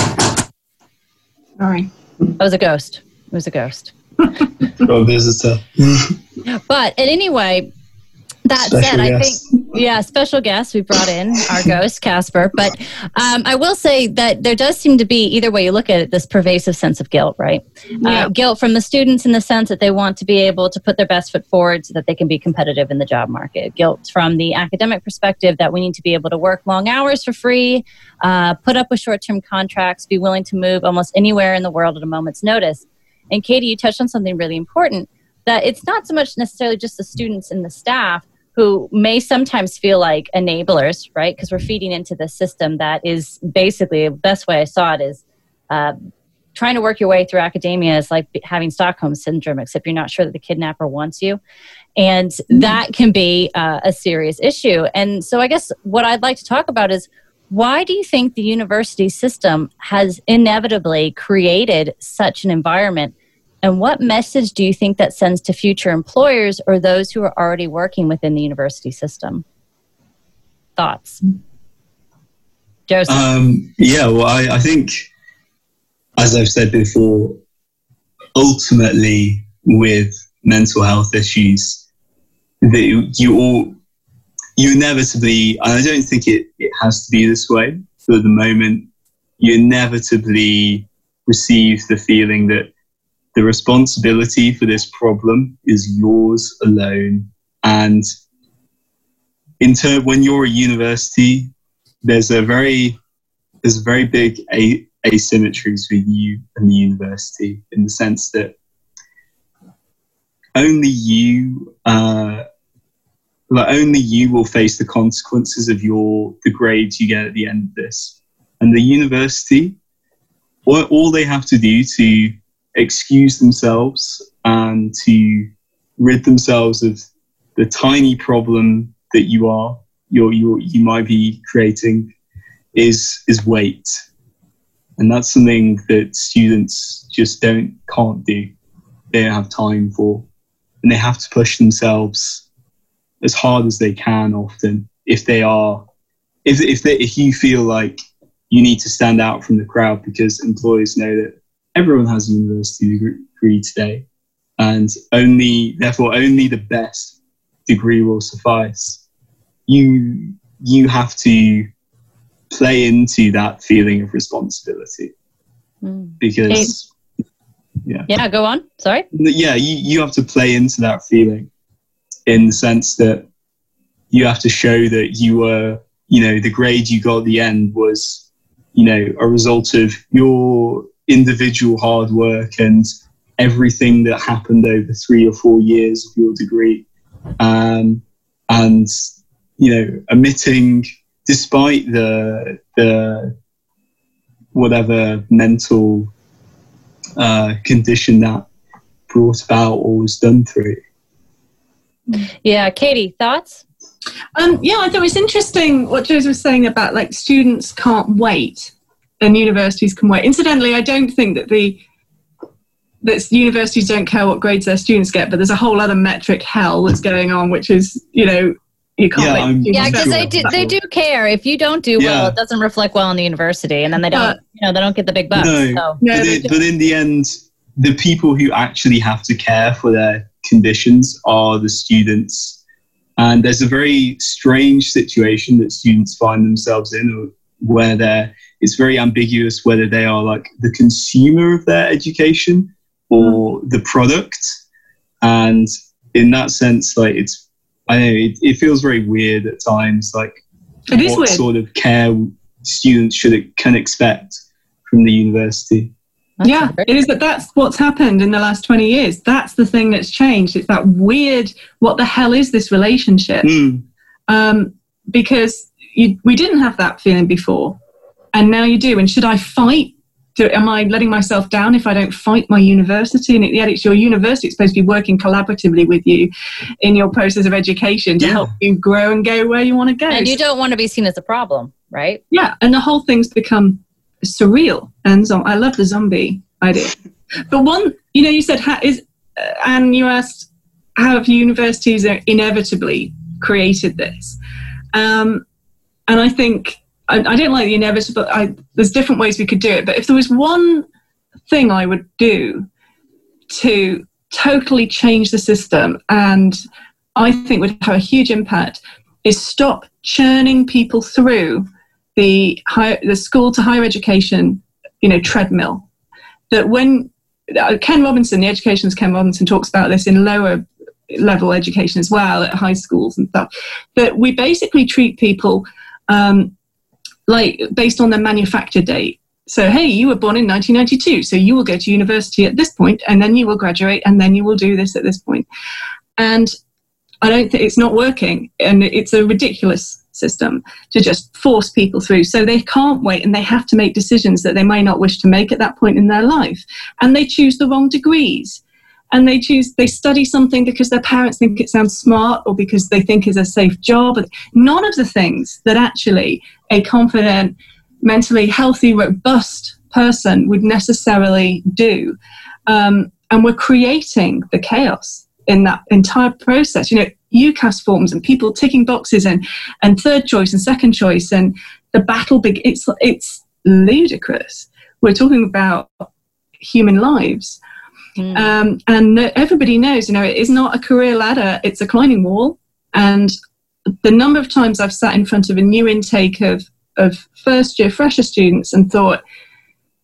Sorry. It was a ghost. It was a ghost. Oh visitor but anyway that Special said, guest. I think yeah, special guest we brought in our ghost Casper. But um, I will say that there does seem to be either way you look at it, this pervasive sense of guilt, right? Uh, yeah. Uh, guilt from the students in the sense that they want to be able to put their best foot forward so that they can be competitive in the job market. Guilt from the academic perspective that we need to be able to work long hours for free, uh, put up with short-term contracts, be willing to move almost anywhere in the world at a moment's notice. And Katie, you touched on something really important that it's not so much necessarily just the students and the staff who may sometimes feel like enablers, right? Because we're feeding into the system that is basically the best way I saw it is uh, trying to work your way through academia is like having Stockholm syndrome, except you're not sure that the kidnapper wants you. And that can be uh, a serious issue. And so, I guess what I'd like to talk about is why do you think the university system has inevitably created such an environment And what message do you think that sends to future employers or those who are already working within the university system? Thoughts? Joseph? Um, yeah, well, I, I think, as I've said before, ultimately with mental health issues, that you all you inevitably, and I don't think it, it has to be this way for the moment, you inevitably receive the feeling that the responsibility for this problem is yours alone. And in term, when you're a university, there's a very there's a very big a- asymmetry between you and the university in the sense that only you uh, like only you will face the consequences of your the grades you get at the end of this and the university all, all they have to do to excuse themselves and to rid themselves of the tiny problem that you are you you you might be creating is is wait and that's something that students just don't can't do. They don't have time for. And they have to push themselves as hard as they can often if they are if if they if you feel like you need to stand out from the crowd because employers know that everyone has a university degree today and only therefore only the best degree will suffice. You you have to play into that feeling of responsibility. Mm. because yeah. Yeah go on. Sorry? Yeah you, you have to play into that feeling in the sense that you have to show that you were you know the grade you got at the end was you know a result of your individual hard work and everything that happened over three or four years of your degree um, and you know omitting despite the the whatever mental uh, condition that brought about or was done through. Yeah, Katie, thoughts? Um, yeah, I thought it was interesting what Joseph was saying about like students can't wait and universities can wait. Incidentally, I don't think that the that universities don't care what grades their students get, but there's a whole other metric hell that's going on, which is you know you can't yeah, yeah, because they do they do care. If you don't do well, it doesn't reflect well in the university, and then they don't you know they don't get the big bucks. No, so. no but, it, but in the end, the people who actually have to care for their conditions are the students. And there's a very strange situation that students find themselves in where they're, it's very ambiguous whether they are like the consumer of their education or the product. And in that sense, like it's I know it, it feels very weird at times. Like it what sort of care students should can expect from the university. That's yeah, it is that that's what's happened in the last 20 years. That's the thing that's changed. It's that weird, what the hell is this relationship? Mm. Um, because you, we didn't have that feeling before, and now you do. And should I fight do, am I letting myself down if I don't fight my university? And yet it's your university. It's supposed to be working collaboratively with you in your process of education to yeah. help you grow and go where you want to go. And you don't want to be seen as a problem, right? Yeah. And the whole thing's become surreal. And so I love the zombie idea. but one, you know, you said, how is, uh, and you asked, how have universities inevitably created this? Um, and I think I, I don't like the inevitable. I, there's different ways we could do it, but if there was one thing I would do to totally change the system, and I think would have a huge impact, is stop churning people through the the school to higher education, you know, treadmill. That when uh, Ken Robinson, the educationist Ken Robinson, talks about this in lower level education as well at high schools and stuff. That we basically treat people um, like based on their manufacture date. So, hey, you were born in 1992, so you will go to university at this point, and then you will graduate, and then you will do this at this point. And I don't think it's not working, and it's a ridiculous system to just force people through. So they can't wait, and they have to make decisions that they may not wish to make at that point in their life, and they choose the wrong degrees and they choose they study something because their parents think it sounds smart or because they think is a safe job none of the things that actually a confident, mentally healthy, robust person would necessarily do. Um, and we're creating the chaos in that entire process. You know, UCAS forms and people ticking boxes and and third choice and second choice and the battle big. It's it's ludicrous. We're talking about human lives. Mm. Um, and everybody knows, you know, it is not a career ladder, it's a climbing wall. And the number of times I've sat in front of a new intake of, of first year fresher students and thought,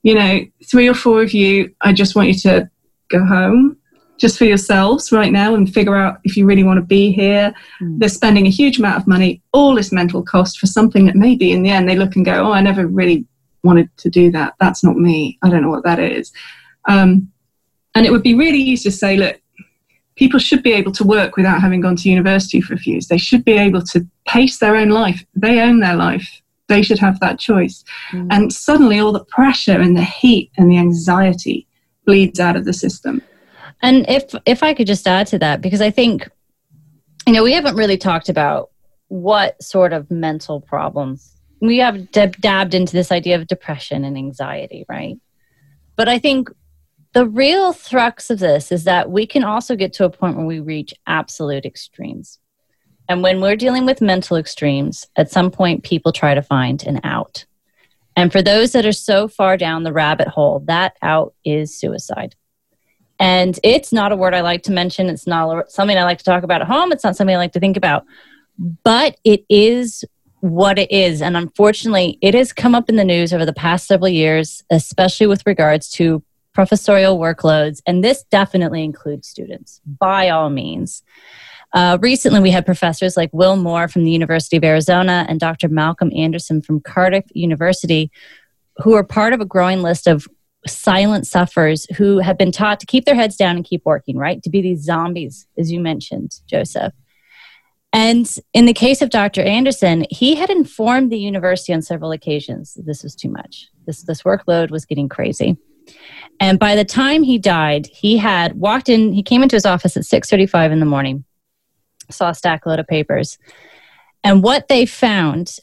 you know, three or four of you, I just want you to go home just for yourselves right now and figure out if you really want to be here. Mm. They're spending a huge amount of money, all this mental cost for something that maybe in the end they look and go, oh, I never really wanted to do that. That's not me. I don't know what that is. Um, and it would be really easy to say, look, people should be able to work without having gone to university for a few years. They should be able to pace their own life. They own their life. They should have that choice. Mm. And suddenly, all the pressure and the heat and the anxiety bleeds out of the system. And if if I could just add to that, because I think, you know, we haven't really talked about what sort of mental problems we have dab- dabbed into this idea of depression and anxiety, right? But I think the real thrux of this is that we can also get to a point where we reach absolute extremes. And when we're dealing with mental extremes, at some point people try to find an out. And for those that are so far down the rabbit hole, that out is suicide. And it's not a word I like to mention. It's not something I like to talk about at home. It's not something I like to think about. But it is what it is. And unfortunately, it has come up in the news over the past several years, especially with regards to professorial workloads. And this definitely includes students, by all means. Uh, recently, we had professors like Will Moore from the University of Arizona and Dr. Malcolm Anderson from Cardiff University, who are part of a growing list of silent sufferers who have been taught to keep their heads down and keep working, right? To be these zombies, as you mentioned, Joseph. And in the case of Dr. Anderson, he had informed the university on several occasions this was too much. This, this workload was getting crazy. And by the time he died, he had walked in, he came into his office at 6:35 in the morning, saw a stack load of papers. And what they found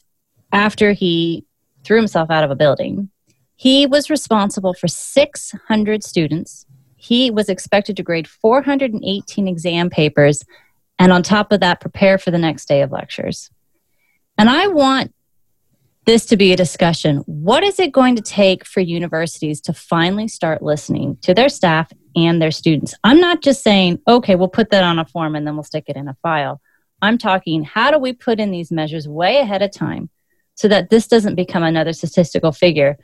after he threw himself out of a building, he was responsible for 600 students. He was expected to grade 418 exam papers and on top of that, prepare for the next day of lectures. And I want this to be a discussion. What is it going to take for universities to finally start listening to their staff and their students? I'm not just saying, okay, we'll put that on a form and then we'll stick it in a file. I'm talking, how do we put in these measures way ahead of time so that this doesn't become another statistical figure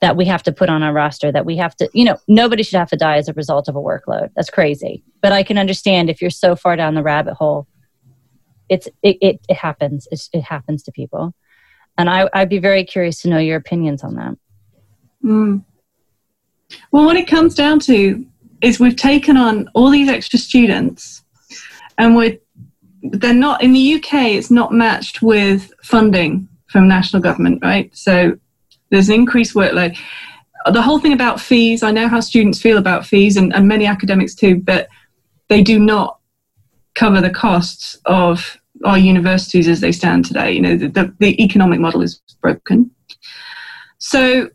that we have to put on our roster that we have to you know nobody should have to die as a result of a workload that's crazy but i can understand if you're so far down the rabbit hole it's it, it, it happens it's, it happens to people and I, i'd be very curious to know your opinions on that mm. well what it comes down to is we've taken on all these extra students and we're they're not in the uk it's not matched with funding from national government right so there's an increased workload. The whole thing about fees, I know how students feel about fees and, and many academics too, but they do not cover the costs of our universities as they stand today. You know, the, the, the economic model is broken. So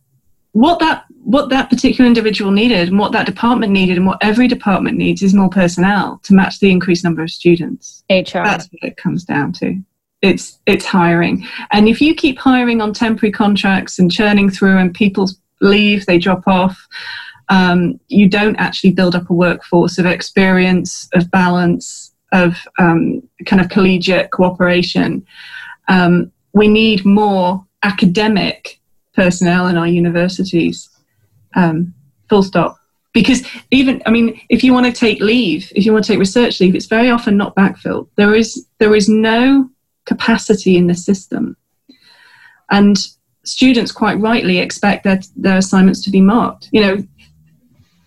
what that what that particular individual needed and what that department needed and what every department needs is more personnel to match the increased number of students. HR. That's what it comes down to it's it's hiring and if you keep hiring on temporary contracts and churning through and people leave they drop off um, you don't actually build up a workforce of experience of balance of um, kind of collegiate cooperation um, we need more academic personnel in our universities um, full stop because even i mean if you want to take leave if you want to take research leave it's very often not backfilled there is there is no capacity in the system. And students quite rightly expect their, their assignments to be marked. You know,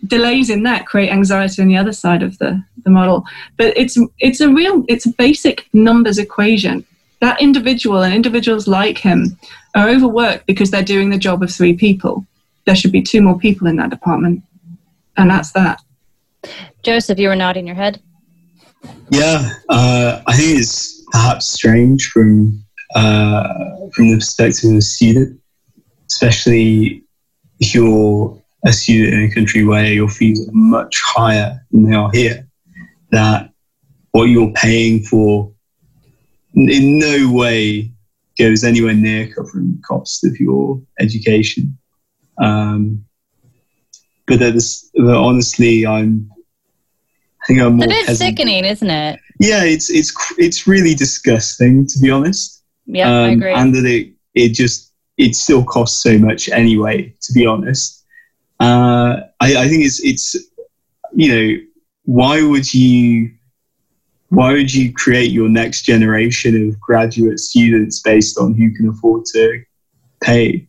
delays in that create anxiety on the other side of the, the model. But it's it's a real it's a basic numbers equation. That individual and individuals like him are overworked because they're doing the job of three people. There should be two more people in that department. And that's that. Joseph, you were nodding your head. Yeah, uh, I think it's perhaps strange from uh, from the perspective of a student, especially if you're a student in a country where your fees are much higher than they are here, that what you're paying for in no way goes anywhere near covering the cost of your education. Um, but, but honestly, I'm. I think I'm more. Sickening, isn't it? Yeah, it's it's it's really disgusting to be honest. Yeah, um, I agree. And that it it just it still costs so much anyway. To be honest, uh, I, I think it's it's you know why would you why would you create your next generation of graduate students based on who can afford to pay?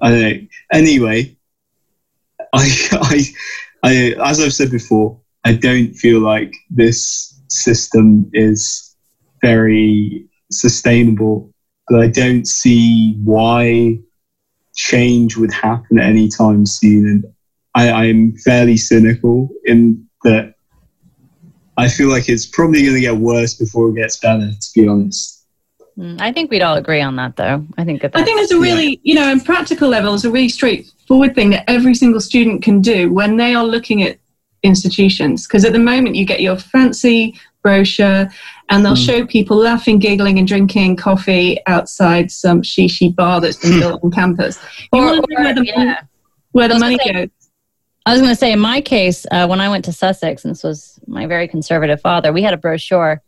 I don't know. Anyway, I, I, I, as I've said before, I don't feel like this system is very sustainable, but I don't see why change would happen anytime soon. And I, I'm fairly cynical in that I feel like it's probably going to get worse before it gets better, to be honest. Mm, I think we'd all agree on that, though. I think that I think there's a really, you know, in practical level, it's a really straightforward thing that every single student can do when they are looking at institutions. Because at the moment, you get your fancy brochure, and they'll mm. show people laughing, giggling, and drinking coffee outside some shishi bar that's been built on campus. You or, want to know where the, yeah. where the money goes. I was going to say, in my case, uh, when I went to Sussex, and this was my very conservative father, we had a brochure,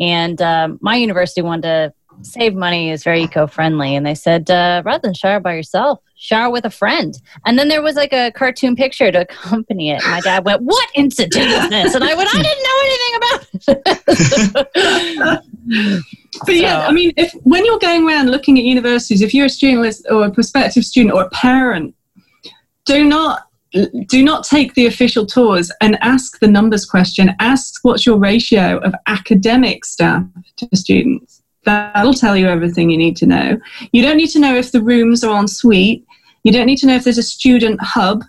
and um, my university wanted to save money is very eco-friendly and they said uh, rather than shower by yourself shower with a friend and then there was like a cartoon picture to accompany it my dad went what incident is this and i went i didn't know anything about it but yeah i mean if when you're going around looking at universities if you're a student or a prospective student or a parent do not do not take the official tours and ask the numbers question. Ask what's your ratio of academic staff to students. That'll tell you everything you need to know. You don't need to know if the rooms are en suite. You don't need to know if there's a student hub,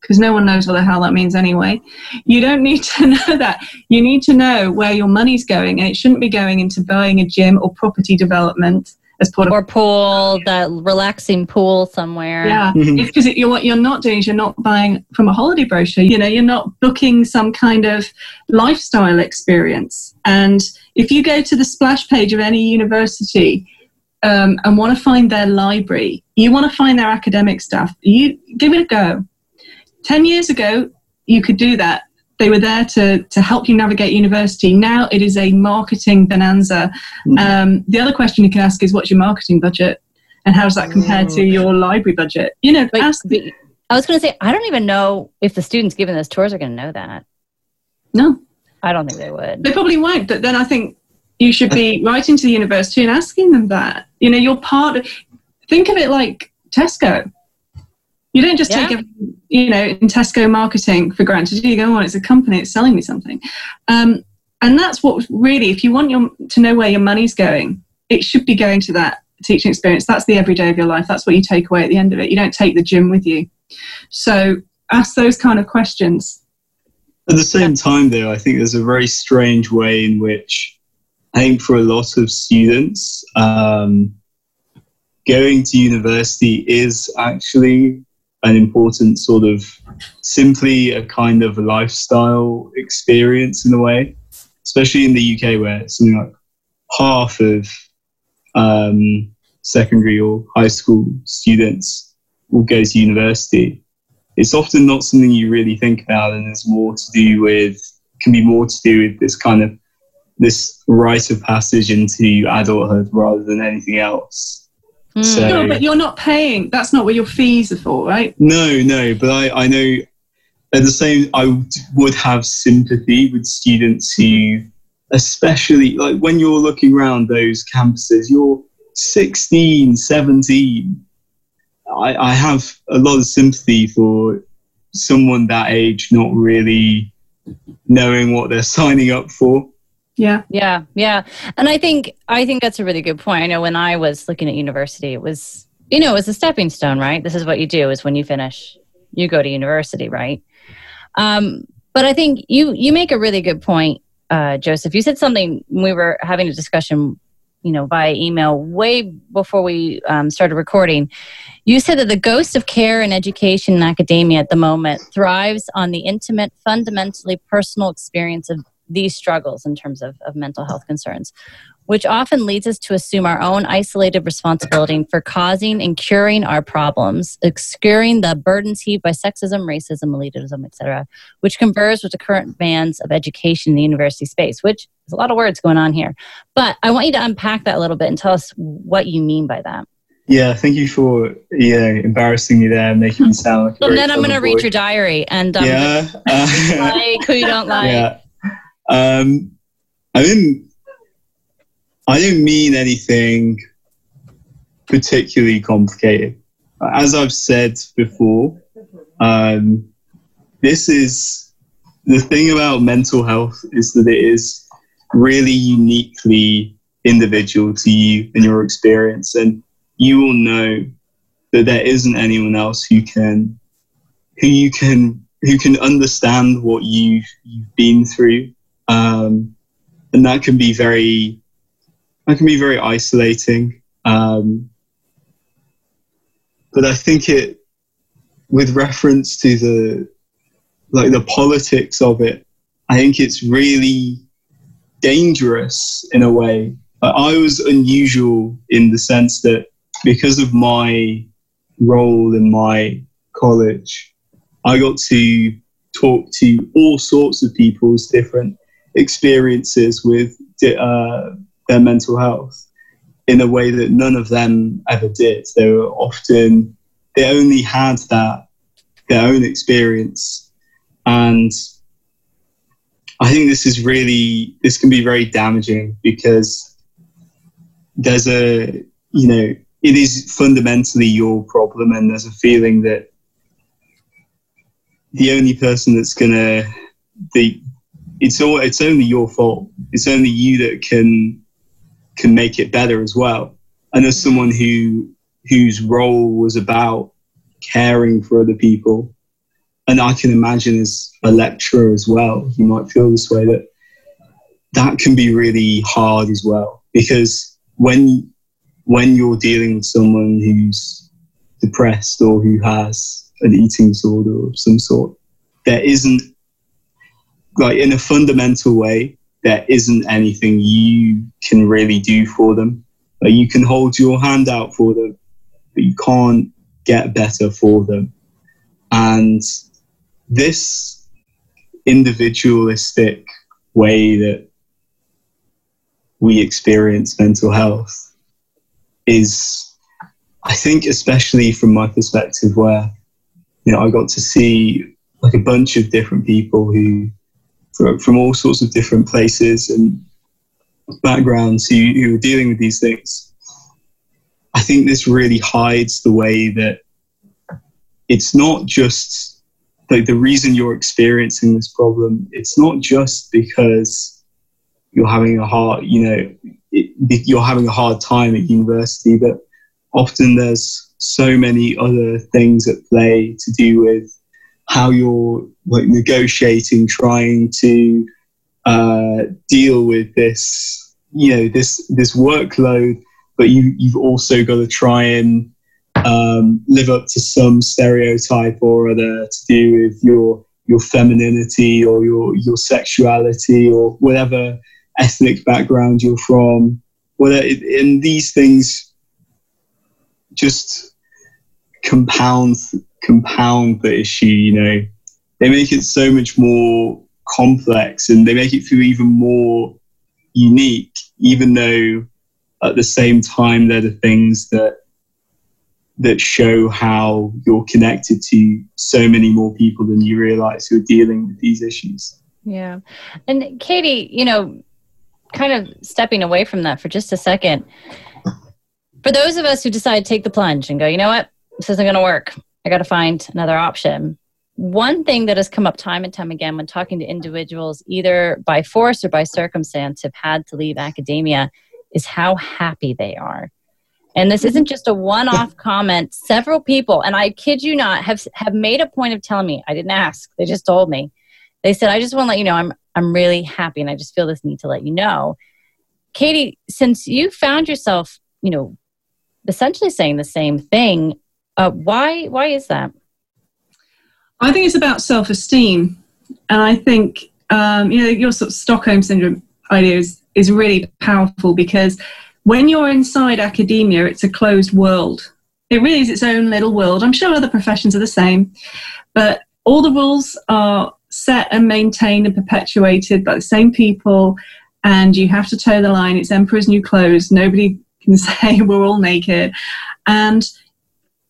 because no one knows what the hell that means anyway. You don't need to know that. You need to know where your money's going, and it shouldn't be going into buying a gym or property development as part of or pool that relaxing pool somewhere. Yeah. Because mm-hmm. what you're not doing is you're not buying from a holiday brochure. You know you're not booking some kind of lifestyle experience. And if you go to the splash page of any university um, and want to find their library you want to find their academic staff you give it a go. 10 years ago you could do that they were there to, to help you navigate university. Now it is a marketing bonanza. Mm. Um, the other question you can ask is, what's your marketing budget? And how does that compare to mm. your library budget? You know, Wait, ask. The, I was going to say, I don't even know if the students giving those tours are going to know that. No. I don't think they would. They probably won't, but then I think you should be writing to the university and asking them that. You know, you're part of, think of it like Tesco. You don't just yeah. take, a, you know, in Tesco marketing for granted. You go, oh, it's a company, it's selling me something. Um, and that's what really, if you want your, to know where your money's going, it should be going to that teaching experience. That's the everyday of your life. That's what you take away at the end of it. You don't take the gym with you. So ask those kind of questions. At the same time, though, I think there's a very strange way in which I think for a lot of students, um, going to university is actually an important sort of simply a kind of lifestyle experience in a way, especially in the UK where something like half of um, secondary or high school students will go to university. It's often not something you really think about, and it's more to do with can be more to do with this kind of this rite of passage into adulthood rather than anything else. Mm. So, no, but you're not paying. That's not what your fees are for, right? No, no. But I, I know at the same, I would have sympathy with students who, especially like when you're looking around those campuses, you're 16, 17. I, I have a lot of sympathy for someone that age not really knowing what they're signing up for. Yeah. Yeah. Yeah. And I think I think that's a really good point. I know when I was looking at university, it was you know, it was a stepping stone, right? This is what you do is when you finish, you go to university, right? Um, but I think you you make a really good point, uh, Joseph. You said something we were having a discussion you know, via email way before we um, started recording. You said that the ghost of care and education in academia at the moment thrives on the intimate, fundamentally personal experience of these struggles in terms of, of mental health concerns which often leads us to assume our own isolated responsibility for causing and curing our problems, obscuring the burdens heaped by sexism, racism, elitism, etc., which converges with the current demands of education in the university space, which is a lot of words going on here. But I want you to unpack that a little bit and tell us what you mean by that. Yeah, thank you for yeah embarrassing me there, and making me sound like. and then I'm going to read your diary and um, yeah, uh, like who you don't like. Yeah, um, I didn't I don't mean anything particularly complicated. As I've said before, um, this is the thing about mental health is that it is really uniquely individual to you and your experience, and you will know that there isn't anyone else who can who you can who can understand what you've, you've been through, um, and that can be very that can be very isolating. Um, but I think it, with reference to the like the politics of it, I think it's really dangerous in a way. I was unusual in the sense that because of my role in my college, I got to talk to all sorts of people's different experiences with uh, their mental health in a way that none of them ever did. They were often, they only had that, their own experience. And I think this is really, this can be very damaging because there's a, you know, it is fundamentally your problem, and there's a feeling that the only person that's going to, the, it's all, it's only your fault. It's only you that can can make it better as well. And as someone who whose role was about caring for other people, and I can imagine as a lecturer as well, you might feel this way that that can be really hard as well because when when you're dealing with someone who's depressed or who has an eating disorder of some sort, there isn't like in a fundamental way there isn't anything you can really do for them. Like you can hold your hand out for them, but you can't get better for them. And this individualistic way that we experience mental health is, I think, especially from my perspective, where you know I got to see like a bunch of different people who from, from all sorts of different places and backgrounds who, who are dealing with these things. I think this really hides the way that it's not just like the reason you're experiencing this problem. It's not just because you're having a hard, you know, it, you're having a hard time at university, but often there's so many other things at play to do with how you're like negotiating, trying to uh, deal with this, you know, this this workload, but you you've also got to try and um, live up to some stereotype or other to do with your your femininity or your your sexuality or whatever ethnic background you're from. Whether and these things just compound compound the issue, you know, they make it so much more complex and they make it feel even more unique, even though at the same time they're the things that that show how you're connected to so many more people than you realize who are dealing with these issues. Yeah. And Katie, you know, kind of stepping away from that for just a second. For those of us who decide to take the plunge and go, you know what, this isn't going to work. I got to find another option. One thing that has come up time and time again when talking to individuals, either by force or by circumstance, have had to leave academia is how happy they are. And this isn't just a one off comment. Several people, and I kid you not, have, have made a point of telling me, I didn't ask, they just told me. They said, I just want to let you know I'm, I'm really happy and I just feel this need to let you know. Katie, since you found yourself, you know, essentially saying the same thing, uh, why why is that? I think it's about self-esteem, and I think um, you know your sort of Stockholm syndrome idea is, is really powerful because when you're inside academia, it's a closed world. It really is its own little world. I'm sure other professions are the same, but all the rules are set and maintained and perpetuated by the same people, and you have to toe the line. It's emperor's new clothes. Nobody can say we're all naked, and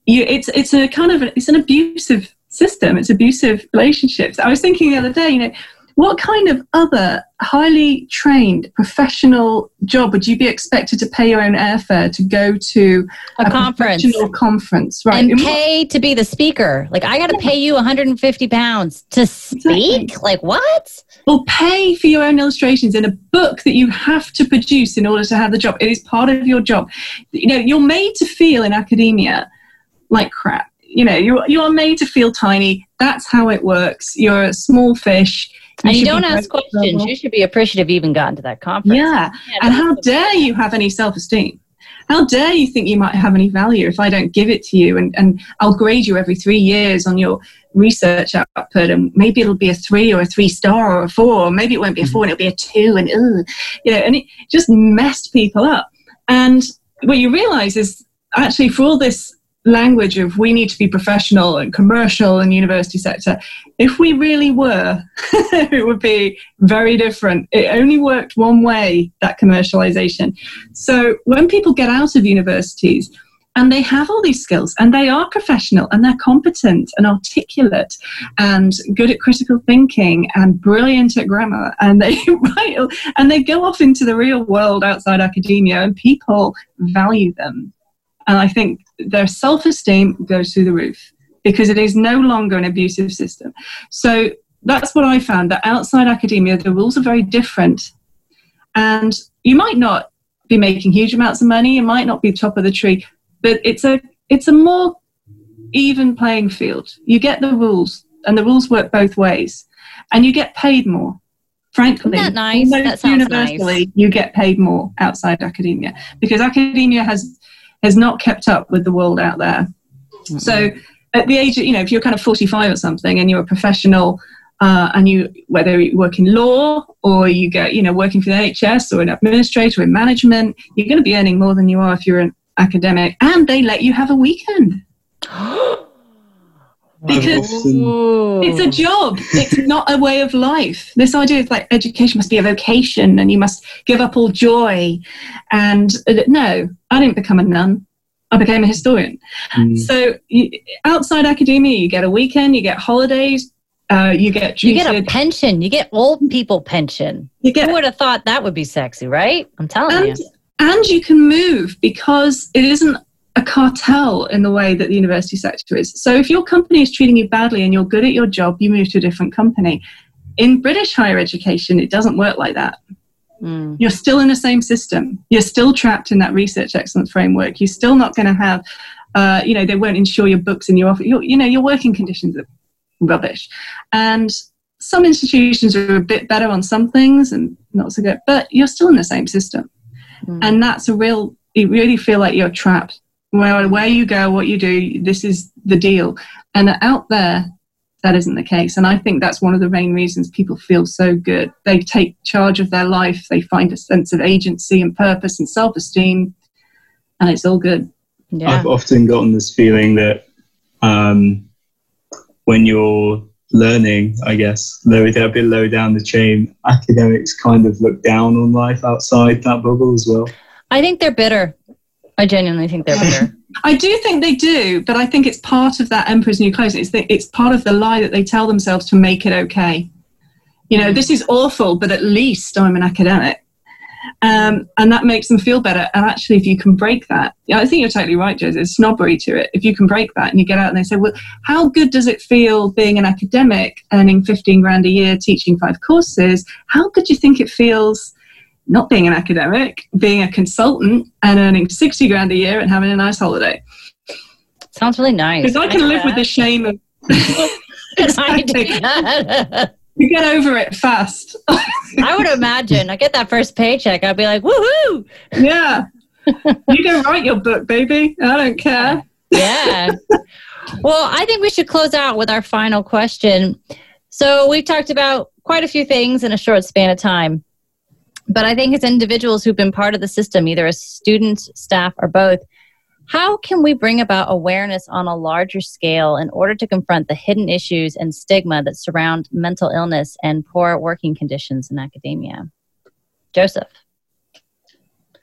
you, it's it's a kind of it's an abusive system. It's abusive relationships. I was thinking the other day, you know, what kind of other highly trained professional job would you be expected to pay your own airfare to go to a, a conference. conference right? And pay to be the speaker. Like i got to pay you 150 pounds to speak? Exactly. like what? Well, pay for your own illustrations in a book that you have to produce in order to have the job. It is part of your job. You know you're made to feel in academia like crap you know you, you are made to feel tiny that's how it works you're a small fish and you don't ask questions. You should be appreciative you even gotten to that conference. Yeah. yeah and how dare you have any self esteem? How dare you think you might have any value if I don't give it to you and, and I'll grade you every three years on your research output and maybe it'll be a three or a three star or a four, or maybe it won't be a four and it'll be a two and ugh, you know, and it just messed people up. And what you realize is actually for all this language of we need to be professional and commercial in the university sector if we really were it would be very different. It only worked one way that commercialization. So when people get out of universities and they have all these skills and they are professional and they're competent and articulate and good at critical thinking and brilliant at grammar and they and they go off into the real world outside academia and people value them and I think their self esteem goes through the roof because it is no longer an abusive system. So that's what I found that outside academia, the rules are very different. And you might not be making huge amounts of money, you might not be top of the tree, but it's a it's a more even playing field. You get the rules, and the rules work both ways, and you get paid more. Frankly, Isn't that nice? That universally, nice. you get paid more outside academia because academia has has not kept up with the world out there. Mm-hmm. So at the age of, you know, if you're kind of 45 or something and you're a professional uh, and you, whether you work in law or you get, you know, working for the NHS or an administrator in management, you're going to be earning more than you are if you're an academic and they let you have a weekend. because it's a job. It's not a way of life. This idea of like education must be a vocation and you must give up all joy. And uh, no i didn't become a nun. I became a historian. Mm. so you, outside academia you get a weekend you get holidays uh, you get treated. you get a pension. You get old people pension. You get, who would have thought that would be sexy right? I'm telling and, you. and you can move because it isn't a cartel in the way that the university sector is. So if your company is treating you badly and you're good at your job, you move to a different company. In British higher education, it doesn't work like that. Mm. You're still in the same system. You're still trapped in that research excellence framework. You're still not going to have, uh, you know, they won't insure your books in your office. you know, your working conditions are rubbish. And some institutions are a bit better on some things and not so good, but you're still in the same system. Mm. And that's a real, you really feel like you're trapped where where you go, what you do, this is the deal. And out there, that isn't the case. And I think that's one of the main reasons people feel so good. They take charge of their life, they find a sense of agency and purpose and self esteem, and it's all good. Yeah. I've often gotten this feeling that um, when you're learning, I guess, low, a bit low down the chain, academics kind of look down on life outside that bubble as well. I think they're bitter. I genuinely think they're better. I do think they do, but I think it's part of that Emperor's New Clothes. It's, the, it's part of the lie that they tell themselves to make it okay. You know, this is awful, but at least I'm an academic. Um, and that makes them feel better. And actually, if you can break that, yeah, I think you're totally right, Joe. There's snobbery to it. If you can break that and you get out and they say, well, how good does it feel being an academic, earning 15 grand a year, teaching five courses? How good do you think it feels not being an academic, being a consultant and earning 60 grand a year and having a nice holiday. Sounds really nice. Because I can live that. with the shame of. I You get over it fast. I would imagine. I get that first paycheck, I'd be like, woohoo! Yeah. you go write your book, baby. I don't care. Yeah. well, I think we should close out with our final question. So we've talked about quite a few things in a short span of time. But I think as individuals who've been part of the system, either as students, staff, or both, how can we bring about awareness on a larger scale in order to confront the hidden issues and stigma that surround mental illness and poor working conditions in academia? Joseph.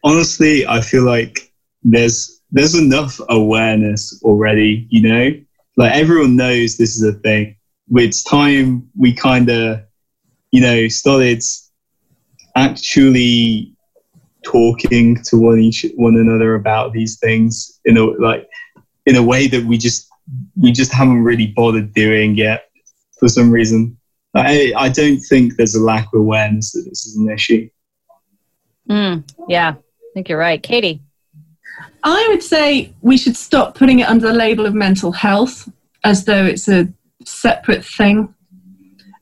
Honestly, I feel like there's there's enough awareness already, you know? Like everyone knows this is a thing. It's time we kind of, you know, started actually talking to one each one another about these things in a like in a way that we just we just haven't really bothered doing yet for some reason. I I don't think there's a lack of awareness that this is an issue. Mm, yeah, I think you're right, Katie. I would say we should stop putting it under the label of mental health as though it's a separate thing,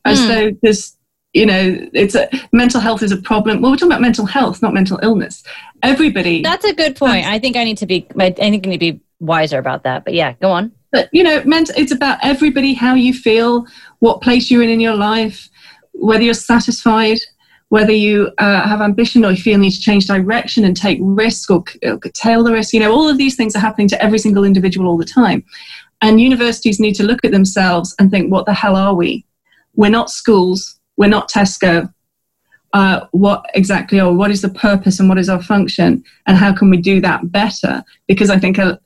as mm. though there's you know it's a mental health is a problem. Well we're talking about mental health not mental illness. Everybody that's a good point. I think i need to be i think i need to be wiser about that but yeah go on. But you know it's about everybody how you feel what place you're in in your life whether you're satisfied whether you uh, have ambition or you feel you need to change direction and take risk or, or curtail the risk you know all of these things are happening to every single individual all the time. And universities need to look at themselves and think what the hell are we? We're not schools we're not Tesco. Uh, what exactly, or what is the purpose and what is our function, and how can we do that better? Because I think uh,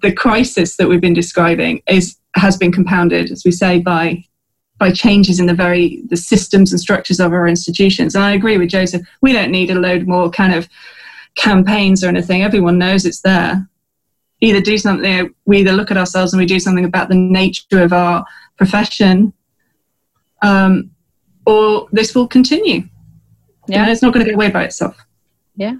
the crisis that we've been describing is has been compounded, as we say, by by changes in the very the systems and structures of our institutions. And I agree with Joseph. We don't need a load more kind of campaigns or anything. Everyone knows it's there. Either do something. We either look at ourselves and we do something about the nature of our profession, um, or this will continue. Yeah, you know, it's not going to go away by itself. Yeah.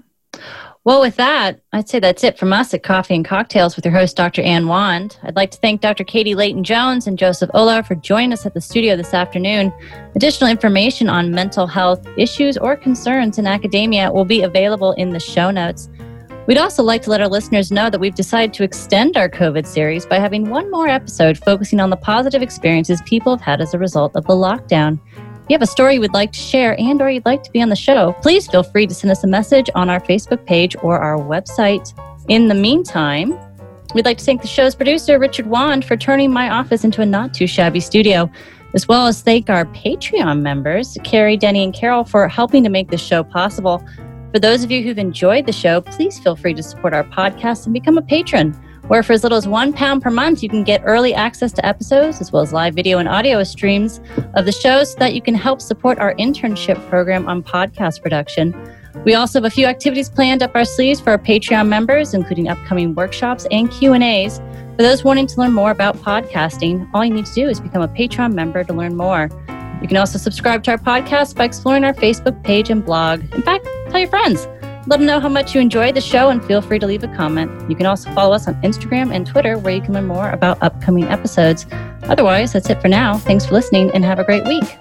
Well, with that, I'd say that's it from us at Coffee and Cocktails with your host, Dr. Ann Wand. I'd like to thank Dr. Katie Layton Jones and Joseph Olah for joining us at the studio this afternoon. Additional information on mental health issues or concerns in academia will be available in the show notes. We'd also like to let our listeners know that we've decided to extend our COVID series by having one more episode focusing on the positive experiences people have had as a result of the lockdown you have a story you would like to share and or you'd like to be on the show, please feel free to send us a message on our Facebook page or our website. In the meantime, we'd like to thank the show's producer, Richard Wand, for turning my office into a not too shabby studio, as well as thank our Patreon members, Carrie, Denny, and Carol, for helping to make this show possible. For those of you who've enjoyed the show, please feel free to support our podcast and become a patron where for as little as one pound per month, you can get early access to episodes as well as live video and audio streams of the show so that you can help support our internship program on podcast production. We also have a few activities planned up our sleeves for our Patreon members, including upcoming workshops and Q&As. For those wanting to learn more about podcasting, all you need to do is become a Patreon member to learn more. You can also subscribe to our podcast by exploring our Facebook page and blog. In fact, tell your friends. Let them know how much you enjoyed the show and feel free to leave a comment. You can also follow us on Instagram and Twitter where you can learn more about upcoming episodes. Otherwise, that's it for now. Thanks for listening and have a great week.